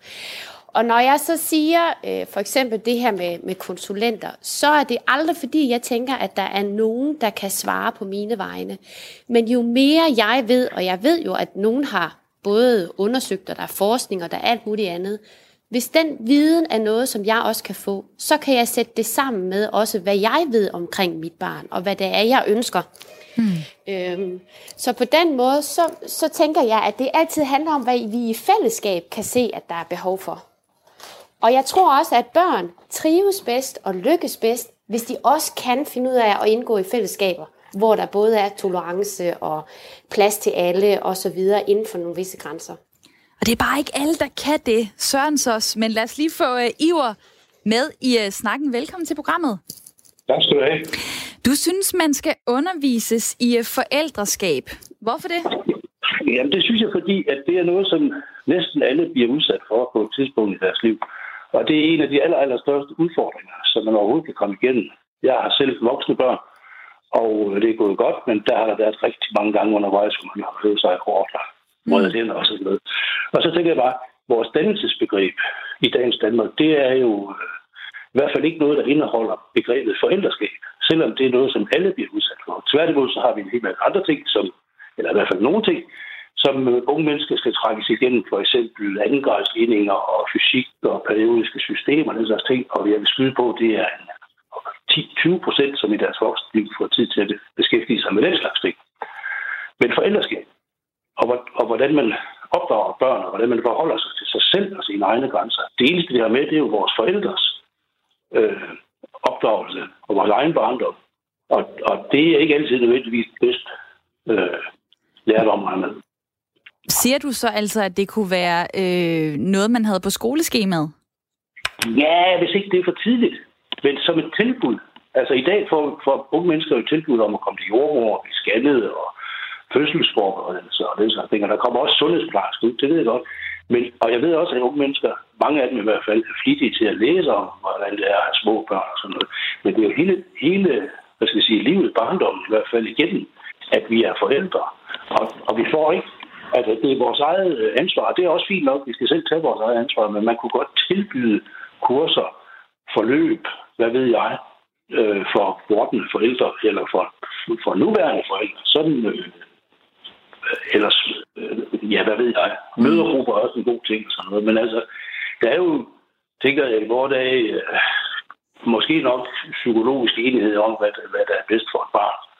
Og når jeg så siger øh, for eksempel det her med, med konsulenter, så er det aldrig fordi, jeg tænker, at der er nogen, der kan svare på mine vegne. Men jo mere jeg ved, og jeg ved jo, at nogen har både undersøgt, og der er forskning, og der er alt muligt andet, hvis den viden er noget, som jeg også kan få, så kan jeg sætte det sammen med også, hvad jeg ved omkring mit barn, og hvad det er, jeg ønsker. Hmm. Øhm, så på den måde, så, så tænker jeg, at det altid handler om, hvad vi i fællesskab kan se, at der er behov for. Og jeg tror også, at børn trives bedst og lykkes bedst, hvis de også kan finde ud af at indgå i fællesskaber, hvor der både er tolerance og plads til alle osv. inden for nogle visse grænser. Og det er bare ikke alle, der kan det, Søren Sos. Men lad os lige få uh, Iver med i uh, snakken. Velkommen til programmet. Tak skal du have. Du synes, man skal undervises i uh, forældreskab. Hvorfor det? Jamen, det synes jeg, fordi at det er noget, som næsten alle bliver udsat for på et tidspunkt i deres liv. Og det er en af de aller, aller største udfordringer, som man overhovedet kan komme igennem. Jeg har selv voksne børn, og det er gået godt, men der har der været rigtig mange gange undervejs, hvor man har hørt sig hårdt røget ind og sådan noget. Og så tænker jeg bare, vores dannelsesbegreb i dagens Danmark, det er jo øh, i hvert fald ikke noget, der indeholder begrebet forældreskab, selvom det er noget, som alle bliver udsat for. Tværtimod så har vi en hel masse andre ting, som, eller i hvert fald nogle ting, som øh, unge mennesker skal trækkes igennem, for eksempel andengradsligninger og fysik og periodiske systemer, den slags ting, og jeg vil skyde på, det er 10-20 procent, som i deres liv får tid til at beskæftige sig med den slags ting. Men forældreskab, og, og hvordan man opdrager børn, og hvordan man forholder sig til sig selv og sine egne grænser. Det eneste, vi har med, det er jo vores forældres øh, opdragelse og vores egen barndom. Og, og det er ikke altid nødvendigvis bedst øh, lærdom, man Ser du så altså, at det kunne være øh, noget, man havde på skoleskemaet? Ja, hvis ikke det er for tidligt. Men som et tilbud. Altså i dag får, får unge mennesker jo tilbud om at komme til jordmor blive scannet og fødselsforberedelse og den slags ting. Og der kommer også sundhedsplejersker ud, det ved jeg godt. Men, og jeg ved også, at unge mennesker, mange af dem i hvert fald, er flittige til at læse om, hvordan det er at have små børn og sådan noget. Men det er jo hele, hele hvad skal jeg sige, livet, barndommen i hvert fald igennem, at vi er forældre. Og, og vi får ikke Altså, det er vores eget øh, ansvar. Det er også fint nok, vi skal selv tage vores eget ansvar, men man kunne godt tilbyde kurser, forløb, hvad ved jeg, øh, for vortende forældre, eller for, for nuværende forældre. Sådan, øh, øh, ellers, øh, ja, hvad ved jeg. Mødergrupper er også en god ting og sådan noget. Men altså, der er jo, tænker jeg, i vores dag, øh, måske nok psykologisk enighed om, hvad, hvad der er bedst for et barn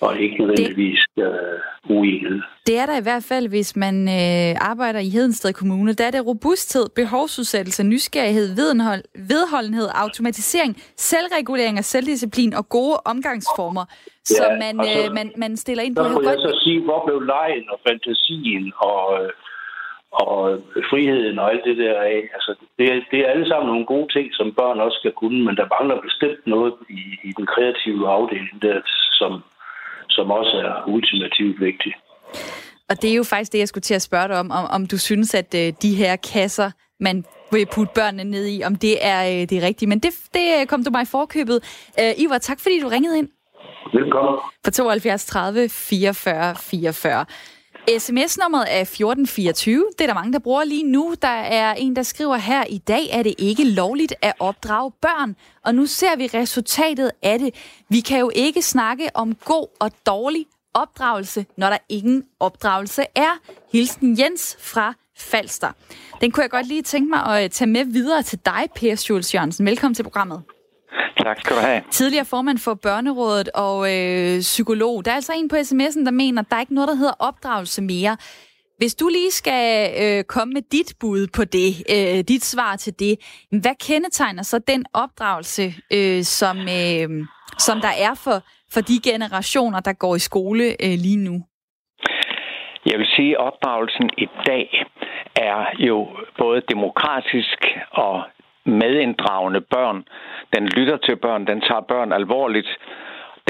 og ikke nødvendigvis det, øh, uenighed. Det er der i hvert fald, hvis man øh, arbejder i Hedensted Kommune. Der er det robusthed, behovsudsættelse, nysgerrighed, vedenhold, vedholdenhed, automatisering, selvregulering og selvdisciplin og gode omgangsformer, ja, som man, altså, øh, man, man stiller ind på. Så kunne jeg så sige, hvor blev lejen og fantasien og, øh, og friheden og alt det der af. Altså, det, det er alle sammen nogle gode ting, som børn også skal kunne, men der mangler bestemt noget i, i den kreative afdeling, der, som, som også er ultimativt vigtigt. Og det er jo faktisk det, jeg skulle til at spørge dig om, om, om du synes, at øh, de her kasser, man vil putte børnene ned i, om det er øh, det rigtige. Men det, det kom du mig i forkøbet. Øh, Ivar, tak fordi du ringede ind. Velkommen. På 72 30 44 44. SMS-nummeret er 1424. Det er der mange, der bruger lige nu. Der er en, der skriver her, i dag er det ikke lovligt at opdrage børn. Og nu ser vi resultatet af det. Vi kan jo ikke snakke om god og dårlig opdragelse, når der ingen opdragelse er. Hilsen Jens fra Falster. Den kunne jeg godt lige tænke mig at tage med videre til dig, Per Schultz Jørgensen. Velkommen til programmet. Tak skal du have. Tidligere formand for Børnerådet og øh, psykolog. Der er altså en på sms'en, der mener, at der er ikke noget, der hedder opdragelse mere. Hvis du lige skal øh, komme med dit bud på det, øh, dit svar til det, hvad kendetegner så den opdragelse, øh, som, øh, som der er for, for de generationer, der går i skole øh, lige nu? Jeg vil sige, at opdragelsen i dag er jo både demokratisk og medinddragende børn. Den lytter til børn, den tager børn alvorligt.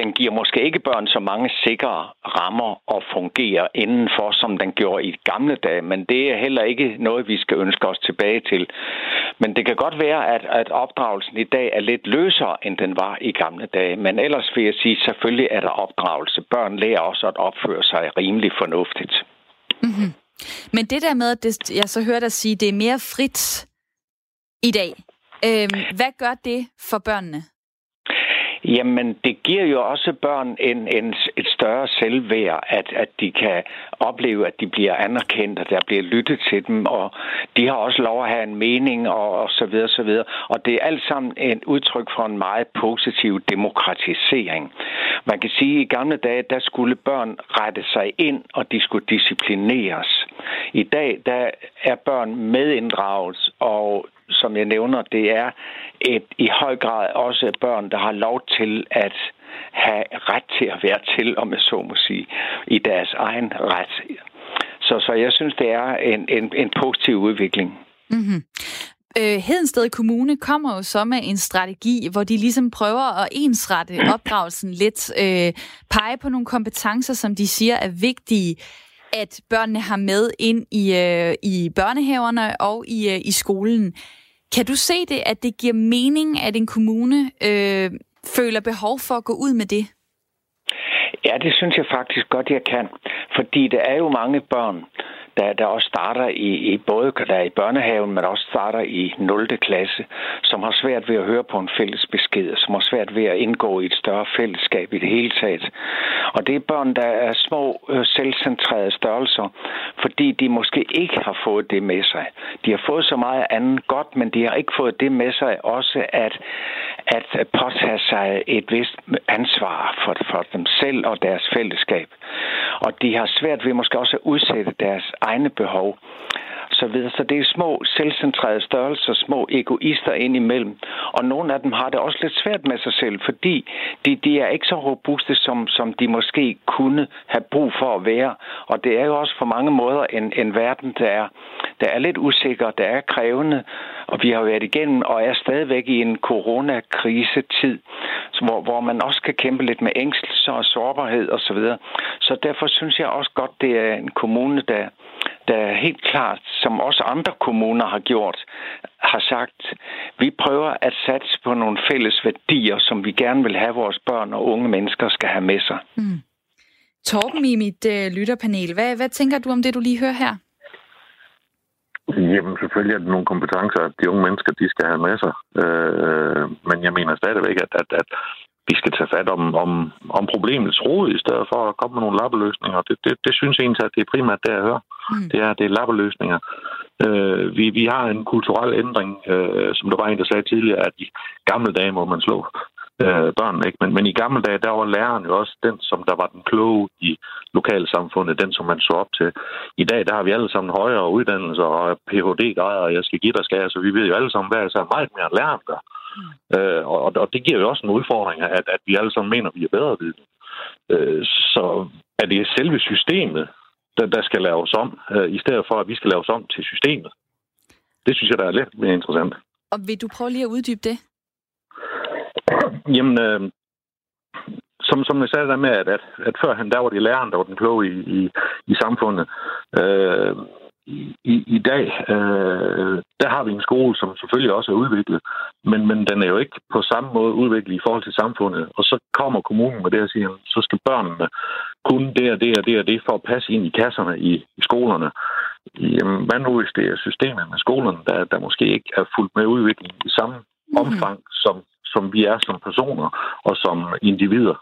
Den giver måske ikke børn så mange sikre rammer og fungerer indenfor, som den gjorde i gamle dage, men det er heller ikke noget, vi skal ønske os tilbage til. Men det kan godt være, at, at opdragelsen i dag er lidt løsere, end den var i gamle dage. Men ellers vil jeg sige, selvfølgelig er der opdragelse. Børn lærer også at opføre sig rimelig fornuftigt. Mm-hmm. Men det der med, at det, jeg så hørte dig sige, det er mere frit i dag. Øhm, hvad gør det for børnene? Jamen, det giver jo også børn en, en, et større selvværd, at, at de kan opleve, at de bliver anerkendt, at der bliver lyttet til dem, og de har også lov at have en mening, og, og så videre, så videre. Og det er alt sammen et udtryk for en meget positiv demokratisering. Man kan sige, at i gamle dage, der skulle børn rette sig ind, og de skulle disciplineres. I dag, der er børn medinddraget, og som jeg nævner, det er et, i høj grad også børn, der har lov til at have ret til at være til, om jeg så må sige, i deres egen ret. Så, så jeg synes, det er en, en, en positiv udvikling. Mm-hmm. Øh, Hedensted Kommune kommer jo så med en strategi, hvor de ligesom prøver at ensrette opdragelsen lidt, øh, pege på nogle kompetencer, som de siger er vigtige, at børnene har med ind i, øh, i børnehaverne og i, øh, i skolen. Kan du se det, at det giver mening, at en kommune øh, føler behov for at gå ud med det? Ja, det synes jeg faktisk godt, jeg kan. Fordi der er jo mange børn, der, der også starter i, i både der er i børnehaven, men også starter i 0. klasse, som har svært ved at høre på en fælles besked, som har svært ved at indgå i et større fællesskab i det hele taget. Og det er børn, der er små, øh, selvcentrerede størrelser, fordi de måske ikke har fået det med sig. De har fået så meget andet godt, men de har ikke fået det med sig også at, at påtage sig et vist ansvar for, for dem selv og deres fællesskab. Og de har svært ved måske også at udsætte deres egne behov så videre. Så det er små, selvcentrerede størrelser, små egoister indimellem. Og nogle af dem har det også lidt svært med sig selv, fordi de, de er ikke så robuste, som, som de måske kunne have brug for at være. Og det er jo også på mange måder en, en verden, der er, der er lidt usikker, der er krævende, og vi har været igennem og er stadigvæk i en coronakrisetid, hvor, hvor man også kan kæmpe lidt med ængstelse og sårbarhed osv. Så, videre. så derfor synes jeg også godt, det er en kommune, der, der helt klart, som også andre kommuner har gjort, har sagt, vi prøver at satse på nogle fælles værdier, som vi gerne vil have vores børn og unge mennesker skal have med sig. Mm. Torben i mit øh, lytterpanel, hvad, hvad tænker du om det, du lige hører her? Jamen selvfølgelig er det nogle kompetencer, at de unge mennesker de skal have med sig. Øh, men jeg mener stadigvæk, at, at, at vi skal tage fat om, om, om problemets rod, i stedet for at komme med nogle lappeløsninger. Det, det, det synes jeg egentlig, at det er primært det, jeg hører. Mm. Det er, det er lappeløsninger. Øh, vi, vi har en kulturel ændring, øh, som der var en, der sagde tidligere, at i gamle dage må man slå øh, børn. Ikke? Men, men i gamle dage, der var læreren jo også den, som der var den kloge i lokalsamfundet, den, som man så op til. I dag, der har vi alle sammen højere uddannelser og Ph.D.-grader, og jeg skal give dig skal, så vi ved jo alle sammen, hvad er så meget mere læreren gør. Mm. Øh, og, og det giver jo også en udfordring, at, at vi alle sammen mener, at vi er bedre vidne. Øh, så er det selve systemet, der, der skal laves om, øh, i stedet for, at vi skal laves om til systemet. Det synes jeg, der er lidt mere interessant. Og vil du prøve lige at uddybe det? Jamen, øh, som, som jeg sagde der med, at, at, at førhen, der var det læreren, der var den kloge i, i, i samfundet. Øh, i, i dag, øh, der har vi en skole, som selvfølgelig også er udviklet, men, men den er jo ikke på samme måde udviklet i forhold til samfundet. Og så kommer kommunen med det og siger, så skal børnene kunne det og det og det og det for at passe ind i kasserne i, i skolerne. Jamen, hvad nu hvis det er systemet med skolerne, der, der måske ikke er fuldt med udvikling i samme mm. omfang, som, som vi er som personer og som individer?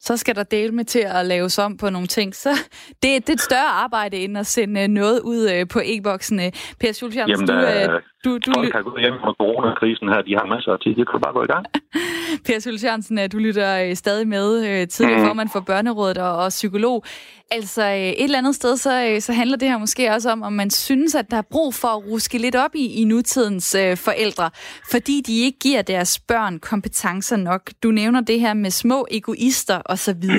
Så skal der dele med til at lave om på nogle ting. Så det, det er et større arbejde, end at sende noget ud øh, på e-boksen. Per Schultz, Jamen, du, øh, du, du, folk har gået hjem med coronakrisen her. De har masser af tid. De kan bare gå i gang. per Schultz Jørgensen, du lytter stadig med, tidligere mm. formand for Børnerådet og, og psykolog. Altså et eller andet sted, så, så handler det her måske også om, om man synes, at der er brug for at ruske lidt op i, i nutidens øh, forældre, fordi de ikke giver deres børn kompetencer nok. Du nævner det her med små egoister osv.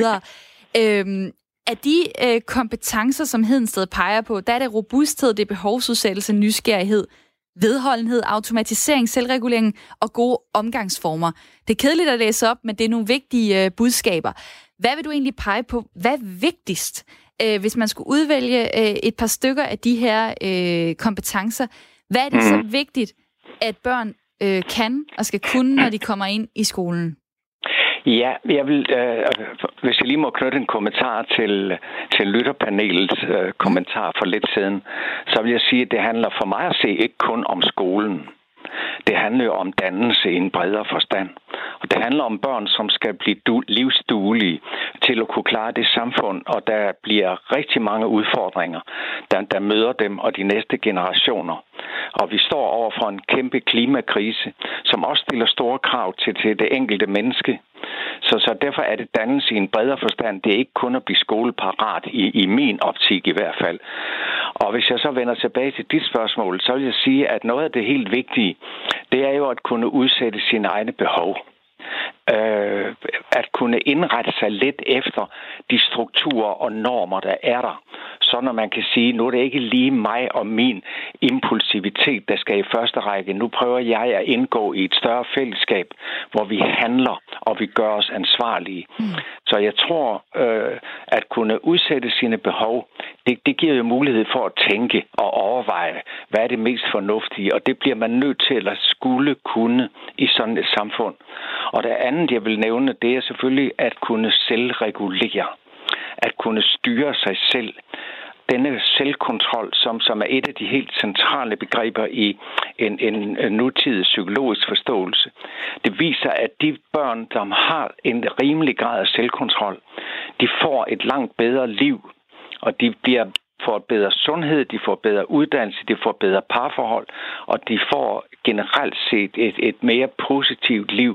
Øhm, af de øh, kompetencer, som Hedensted peger på, der er det robusthed, det er behovsudsættelse, nysgerrighed, vedholdenhed, automatisering, selvregulering og gode omgangsformer. Det er kedeligt at læse op, men det er nogle vigtige øh, budskaber. Hvad vil du egentlig pege på? Hvad er vigtigst, øh, hvis man skulle udvælge øh, et par stykker af de her øh, kompetencer? Hvad er det så mhm. vigtigt, at børn øh, kan og skal kunne, når de kommer ind i skolen? Ja, jeg vil, øh, hvis jeg lige må knytte en kommentar til, til lytterpanelets øh, kommentar for lidt siden, så vil jeg sige, at det handler for mig at se ikke kun om skolen. Det handler jo om dannelse i en bredere forstand. Og det handler om børn, som skal blive du- livsduelige til at kunne klare det samfund, og der bliver rigtig mange udfordringer, der, der møder dem og de næste generationer. Og vi står over for en kæmpe klimakrise, som også stiller store krav til, til det enkelte menneske. Så, så derfor er det dannelse i en bredere forstand. Det er ikke kun at blive skoleparat, i, i min optik i hvert fald. Og hvis jeg så vender tilbage til dit spørgsmål, så vil jeg sige, at noget af det helt vigtige, det er jo at kunne udsætte sine egne behov øh, at kunne indrette sig lidt efter de strukturer og normer, der er der. Så når man kan sige, nu er det ikke lige mig og min impulsivitet, der skal i første række. Nu prøver jeg at indgå i et større fællesskab, hvor vi handler og vi gør os ansvarlige. Mm. Så jeg tror, øh, at kunne udsætte sine behov, det, det giver jo mulighed for at tænke og overveje, hvad er det mest fornuftige, og det bliver man nødt til at skulle kunne i sådan et samfund. Og det andet, jeg vil nævne, det er selvfølgelig at kunne selvregulere. At kunne styre sig selv. Denne selvkontrol, som, som er et af de helt centrale begreber i en, en, en nutidig psykologisk forståelse, det viser, at de børn, som har en rimelig grad af selvkontrol, de får et langt bedre liv, og de bliver får bedre sundhed, de får bedre uddannelse, de får bedre parforhold, og de får generelt set et, et mere positivt liv,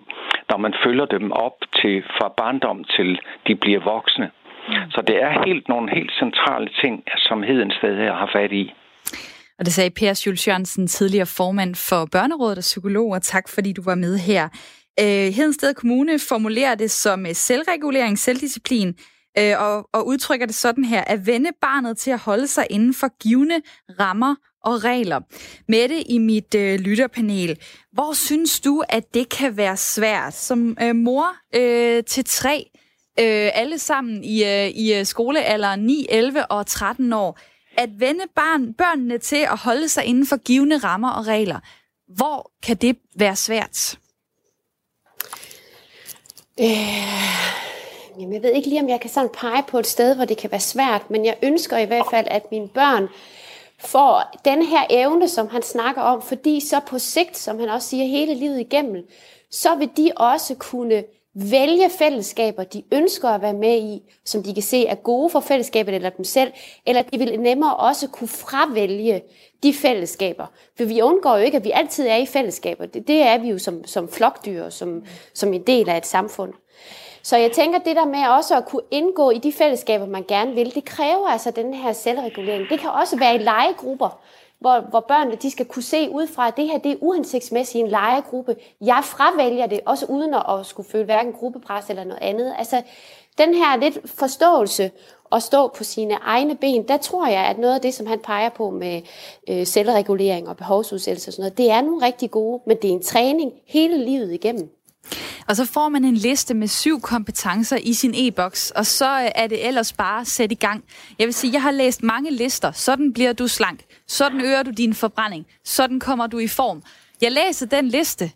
når man følger dem op til fra barndom til de bliver voksne. Mm. Så det er helt nogle helt centrale ting, som Hedensted her har fat i. Og det sagde Per Jules Jørgensen, tidligere formand for Børnerådet og psykolog, og tak fordi du var med her. Øh, Hedensted Kommune formulerer det som selvregulering, selvdisciplin, øh, og, og udtrykker det sådan her, at vende barnet til at holde sig inden for givende rammer og regler. Mette i mit øh, lytterpanel, hvor synes du, at det kan være svært som øh, mor øh, til tre, øh, alle sammen i, øh, i øh, skolealderen 9, 11 og 13 år, at vende barn, børnene til at holde sig inden for givende rammer og regler? Hvor kan det være svært? Øh, Jamen, jeg ved ikke lige, om jeg kan sådan pege på et sted, hvor det kan være svært, men jeg ønsker i hvert fald, at mine børn får den her evne, som han snakker om, fordi så på sigt, som han også siger, hele livet igennem, så vil de også kunne vælge fællesskaber, de ønsker at være med i, som de kan se er gode for fællesskabet eller dem selv, eller de vil nemmere også kunne fravælge de fællesskaber. For vi undgår jo ikke, at vi altid er i fællesskaber. Det, det er vi jo som, som flokdyr, som, som en del af et samfund. Så jeg tænker, det der med også at kunne indgå i de fællesskaber, man gerne vil, det kræver altså den her selvregulering. Det kan også være i legegrupper, hvor, hvor børnene de skal kunne se ud fra, at det her det er uhensigtsmæssigt i en legegruppe. Jeg fravælger det, også uden at skulle føle hverken gruppepres eller noget andet. Altså, den her lidt forståelse at stå på sine egne ben, der tror jeg, at noget af det, som han peger på med øh, selvregulering og behovsudsættelse og sådan noget, det er nogle rigtig gode, men det er en træning hele livet igennem. Og så får man en liste med syv kompetencer i sin e-boks, og så øh, er det ellers bare sæt i gang. Jeg vil sige, jeg har læst mange lister. Sådan bliver du slank. Sådan øger du din forbrænding. Sådan kommer du i form. Jeg læser den liste,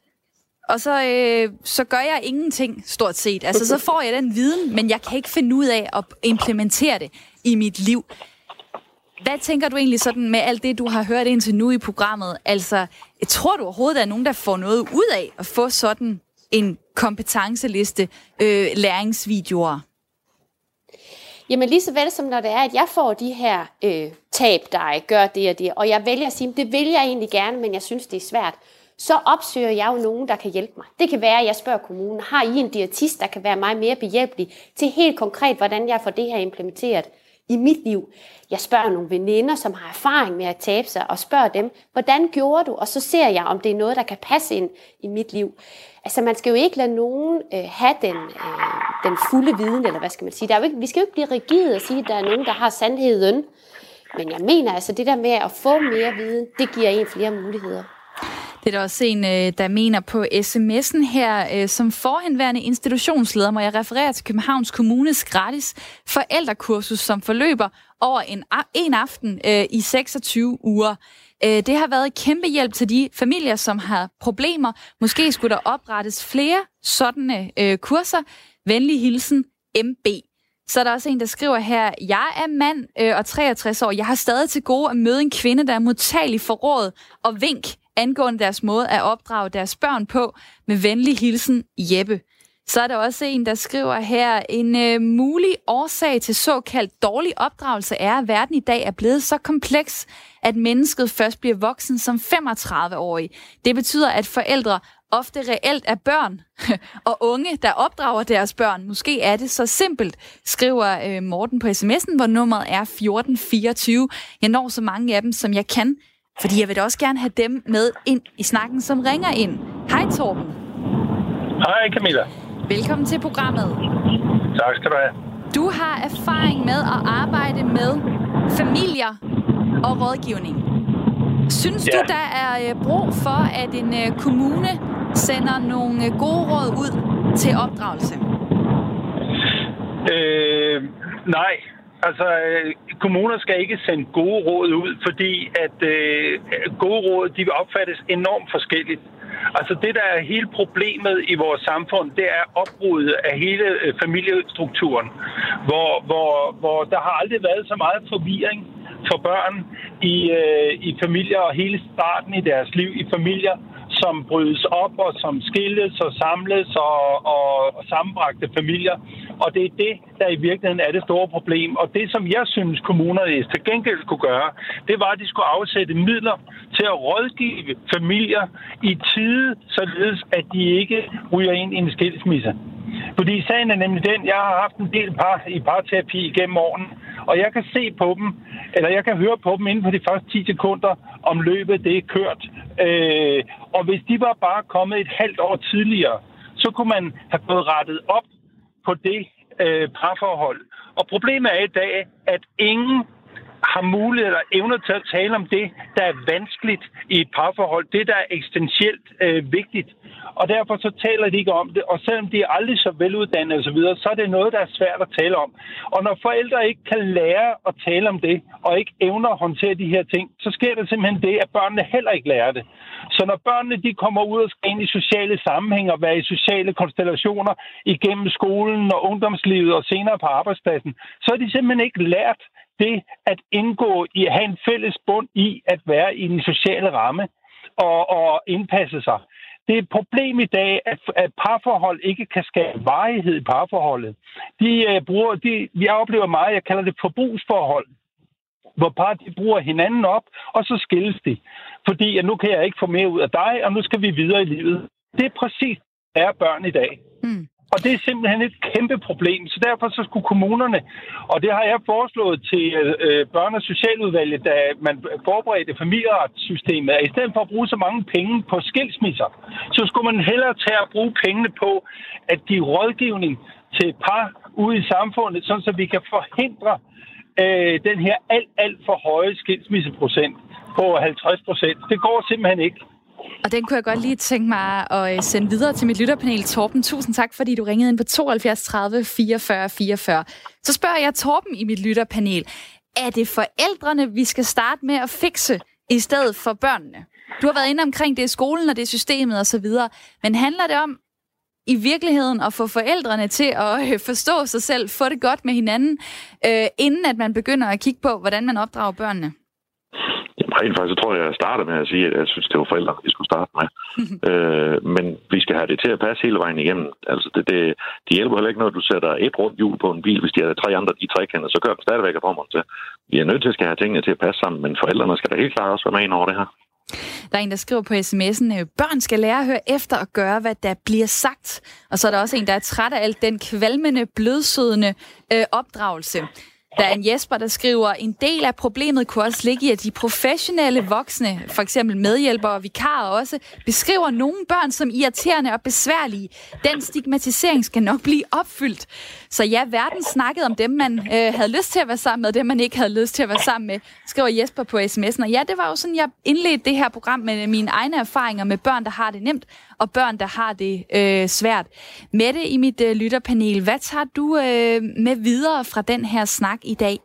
og så, øh, så gør jeg ingenting, stort set. Altså, så får jeg den viden, men jeg kan ikke finde ud af at implementere det i mit liv. Hvad tænker du egentlig sådan med alt det, du har hørt indtil nu i programmet? Altså, tror du overhovedet, at der er nogen, der får noget ud af at få sådan en kompetenceliste øh, læringsvideoer? Jamen lige så vel som når det er, at jeg får de her øh, tab dig, gør det og det, og jeg vælger at sige, det vil jeg egentlig gerne, men jeg synes, det er svært, så opsøger jeg jo nogen, der kan hjælpe mig. Det kan være, at jeg spørger kommunen, har I en diætist, der kan være mig mere behjælpelig til helt konkret, hvordan jeg får det her implementeret i mit liv. Jeg spørger nogle veninder, som har erfaring med at tabe sig, og spørger dem, hvordan gjorde du? Og så ser jeg, om det er noget, der kan passe ind i mit liv. Altså, man skal jo ikke lade nogen øh, have den, øh, den fulde viden, eller hvad skal man sige. Der er jo ikke, vi skal jo ikke blive rigide og sige, at der er nogen, der har sandheden. Men jeg mener altså, det der med at få mere viden, det giver en flere muligheder. Det er der også en, øh, der mener på sms'en her, øh, som forhenværende institutionsleder, må jeg referere til Københavns Kommunes gratis forældrekursus, som forløber over en, en aften øh, i 26 uger. Øh, det har været kæmpe hjælp til de familier, som har problemer. Måske skulle der oprettes flere sådanne øh, kurser. Venlig hilsen, MB. Så er der også en, der skriver her, jeg er mand øh, og 63 år. Jeg har stadig til gode at møde en kvinde, der er modtagelig for råd og vink angående deres måde at opdrage deres børn på. Med venlig hilsen, Jeppe. Så er der også en, der skriver her, en øh, mulig årsag til såkaldt dårlig opdragelse er, at verden i dag er blevet så kompleks, at mennesket først bliver voksen som 35-årig. Det betyder, at forældre ofte reelt er børn og unge, der opdrager deres børn. Måske er det så simpelt, skriver øh, Morten på sms'en, hvor nummeret er 1424. Jeg når så mange af dem, som jeg kan, fordi jeg vil da også gerne have dem med ind i snakken, som ringer ind. Hej Torben. Hej Camilla. Velkommen til programmet. Tak skal du have. Du har erfaring med at arbejde med familier og rådgivning. Synes ja. du, der er øh, brug for, at en øh, kommune sender nogle øh, gode råd ud til opdragelse? Øh, nej, Altså, kommuner skal ikke sende gode råd ud, fordi at øh, gode råd, de vil opfattes enormt forskelligt. Altså det, der er hele problemet i vores samfund, det er opbruddet af hele øh, familiestrukturen, hvor, hvor, hvor der har aldrig været så meget forvirring for børn i, øh, i familier og hele starten i deres liv i familier, som brydes op og som skilles og samles og, og, og sammenbragte familier. Og det er det, der i virkeligheden er det store problem. Og det, som jeg synes, kommunerne til gengæld skulle gøre, det var, at de skulle afsætte midler til at rådgive familier i tide, således at de ikke ryger ind i en skilsmisse. Fordi sagen er nemlig den, jeg har haft en del par i parterapi gennem årene, og jeg kan se på dem, eller jeg kan høre på dem inden for de første 10 sekunder, om løbet det er kørt. Øh, og hvis de var bare kommet et halvt år tidligere, så kunne man have fået rettet op på det øh, parforhold. Og problemet er i dag, at ingen har mulighed eller evner til at tale om det, der er vanskeligt i et parforhold. Det, der er eksistentielt øh, vigtigt. Og derfor så taler de ikke om det. Og selvom de er aldrig så veluddannede osv., så, så er det noget, der er svært at tale om. Og når forældre ikke kan lære at tale om det, og ikke evner at håndtere de her ting, så sker der simpelthen det, at børnene heller ikke lærer det. Så når børnene de kommer ud og skal ind i sociale sammenhænge og være i sociale konstellationer igennem skolen og ungdomslivet og senere på arbejdspladsen, så er de simpelthen ikke lært det at indgå i at have en fælles bund i at være i den sociale ramme og, og indpasse sig. Det er et problem i dag, at, at parforhold ikke kan skabe varighed i parforholdet. De uh, bruger, de, vi oplever meget, jeg kalder det forbrugsforhold, hvor par de bruger hinanden op, og så skilles de. Fordi at nu kan jeg ikke få mere ud af dig, og nu skal vi videre i livet. Det er præcis, er børn i dag. Mm. Og det er simpelthen et kæmpe problem. Så derfor så skulle kommunerne, og det har jeg foreslået til øh, børne- og socialudvalget, da man forberedte familieretssystemet, at i stedet for at bruge så mange penge på skilsmisser, så skulle man hellere tage at bruge pengene på at give rådgivning til par ude i samfundet, sådan så vi kan forhindre øh, den her alt, alt for høje skilsmisseprocent på 50 procent. Det går simpelthen ikke. Og den kunne jeg godt lige tænke mig at øh, sende videre til mit lytterpanel. Torben, tusind tak, fordi du ringede ind på 72 30 44 44. Så spørger jeg Torben i mit lytterpanel. Er det forældrene, vi skal starte med at fikse, i stedet for børnene? Du har været inde omkring det i skolen, og det er systemet osv. Men handler det om i virkeligheden at få forældrene til at øh, forstå sig selv, få det godt med hinanden, øh, inden at man begynder at kigge på, hvordan man opdrager børnene? Rent faktisk, så tror jeg, jeg starter med at sige, at jeg synes, det var forældre, vi skulle starte med. øh, men vi skal have det til at passe hele vejen igennem. Altså, det, det, det hjælper heller ikke, når du sætter et rundt hjul på en bil, hvis de er tre andre, de trekender, så gør den stadigvæk af formål til. Vi er nødt til at have tingene til at passe sammen, men forældrene skal da helt klart også være med ind over det her. Der er en, der skriver på sms'en, øh, børn skal lære at høre efter og gøre, hvad der bliver sagt. Og så er der også en, der er træt af alt den kvalmende, blødsødende øh, opdragelse. Der er en Jesper, der skriver, en del af problemet kunne også ligge i, at de professionelle voksne, for eksempel medhjælpere og vikarer også, beskriver nogle børn som irriterende og besværlige. Den stigmatisering skal nok blive opfyldt. Så ja, verden snakkede om dem, man øh, havde lyst til at være sammen med, og dem, man ikke havde lyst til at være sammen med, skriver Jesper på sms'en. Og ja, det var jo sådan, jeg indledte det her program med øh, mine egne erfaringer med børn, der har det nemt, og børn, der har det øh, svært. Mette i mit øh, lytterpanel, hvad tager du øh, med videre fra den her snak i dag?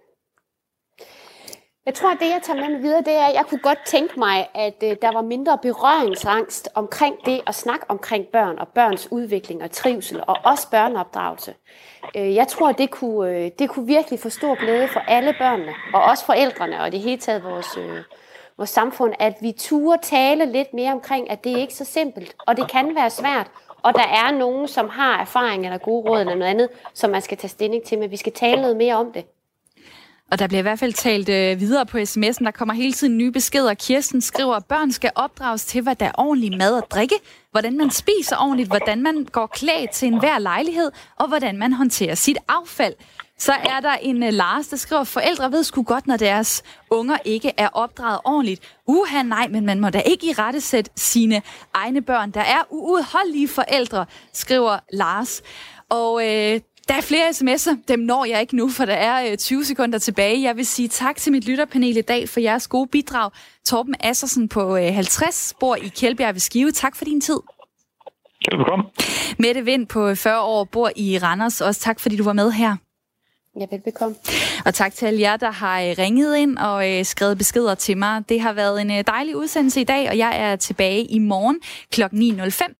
Jeg tror, at det, jeg tager med videre, det er, at jeg kunne godt tænke mig, at øh, der var mindre berøringsangst omkring det at snakke omkring børn og børns udvikling og trivsel, og også børneopdragelse. Øh, jeg tror, at det kunne, øh, det kunne virkelig få stor glæde for alle børnene, og også forældrene, og det hele taget vores, øh, vores samfund, at vi turde tale lidt mere omkring, at det er ikke så simpelt, og det kan være svært, og der er nogen, som har erfaring eller gode råd eller noget andet, som man skal tage stilling til, men vi skal tale noget mere om det. Og der bliver i hvert fald talt øh, videre på sms'en. Der kommer hele tiden nye beskeder. Kirsten skriver, at børn skal opdrages til, hvad der er ordentlig mad og drikke, hvordan man spiser ordentligt, hvordan man går klædt til enhver lejlighed, og hvordan man håndterer sit affald. Så er der en uh, Lars, der skriver, forældre ved sgu godt, når deres unger ikke er opdraget ordentligt. Uha, nej, men man må da ikke i rette sætte sine egne børn. Der er uudholdelige forældre, skriver Lars. Og øh, der er flere sms'er. Dem når jeg ikke nu, for der er øh, 20 sekunder tilbage. Jeg vil sige tak til mit lytterpanel i dag for jeres gode bidrag. Torben Assersen på øh, 50 bor i Kjeldbjerg ved Skive. Tak for din tid. Velkommen. Mette Vind på 40 år bor i Randers. Også tak, fordi du var med her. Ja, velbekomme. Og tak til alle jer, der har øh, ringet ind og øh, skrevet beskeder til mig. Det har været en øh, dejlig udsendelse i dag, og jeg er tilbage i morgen kl. 9.05.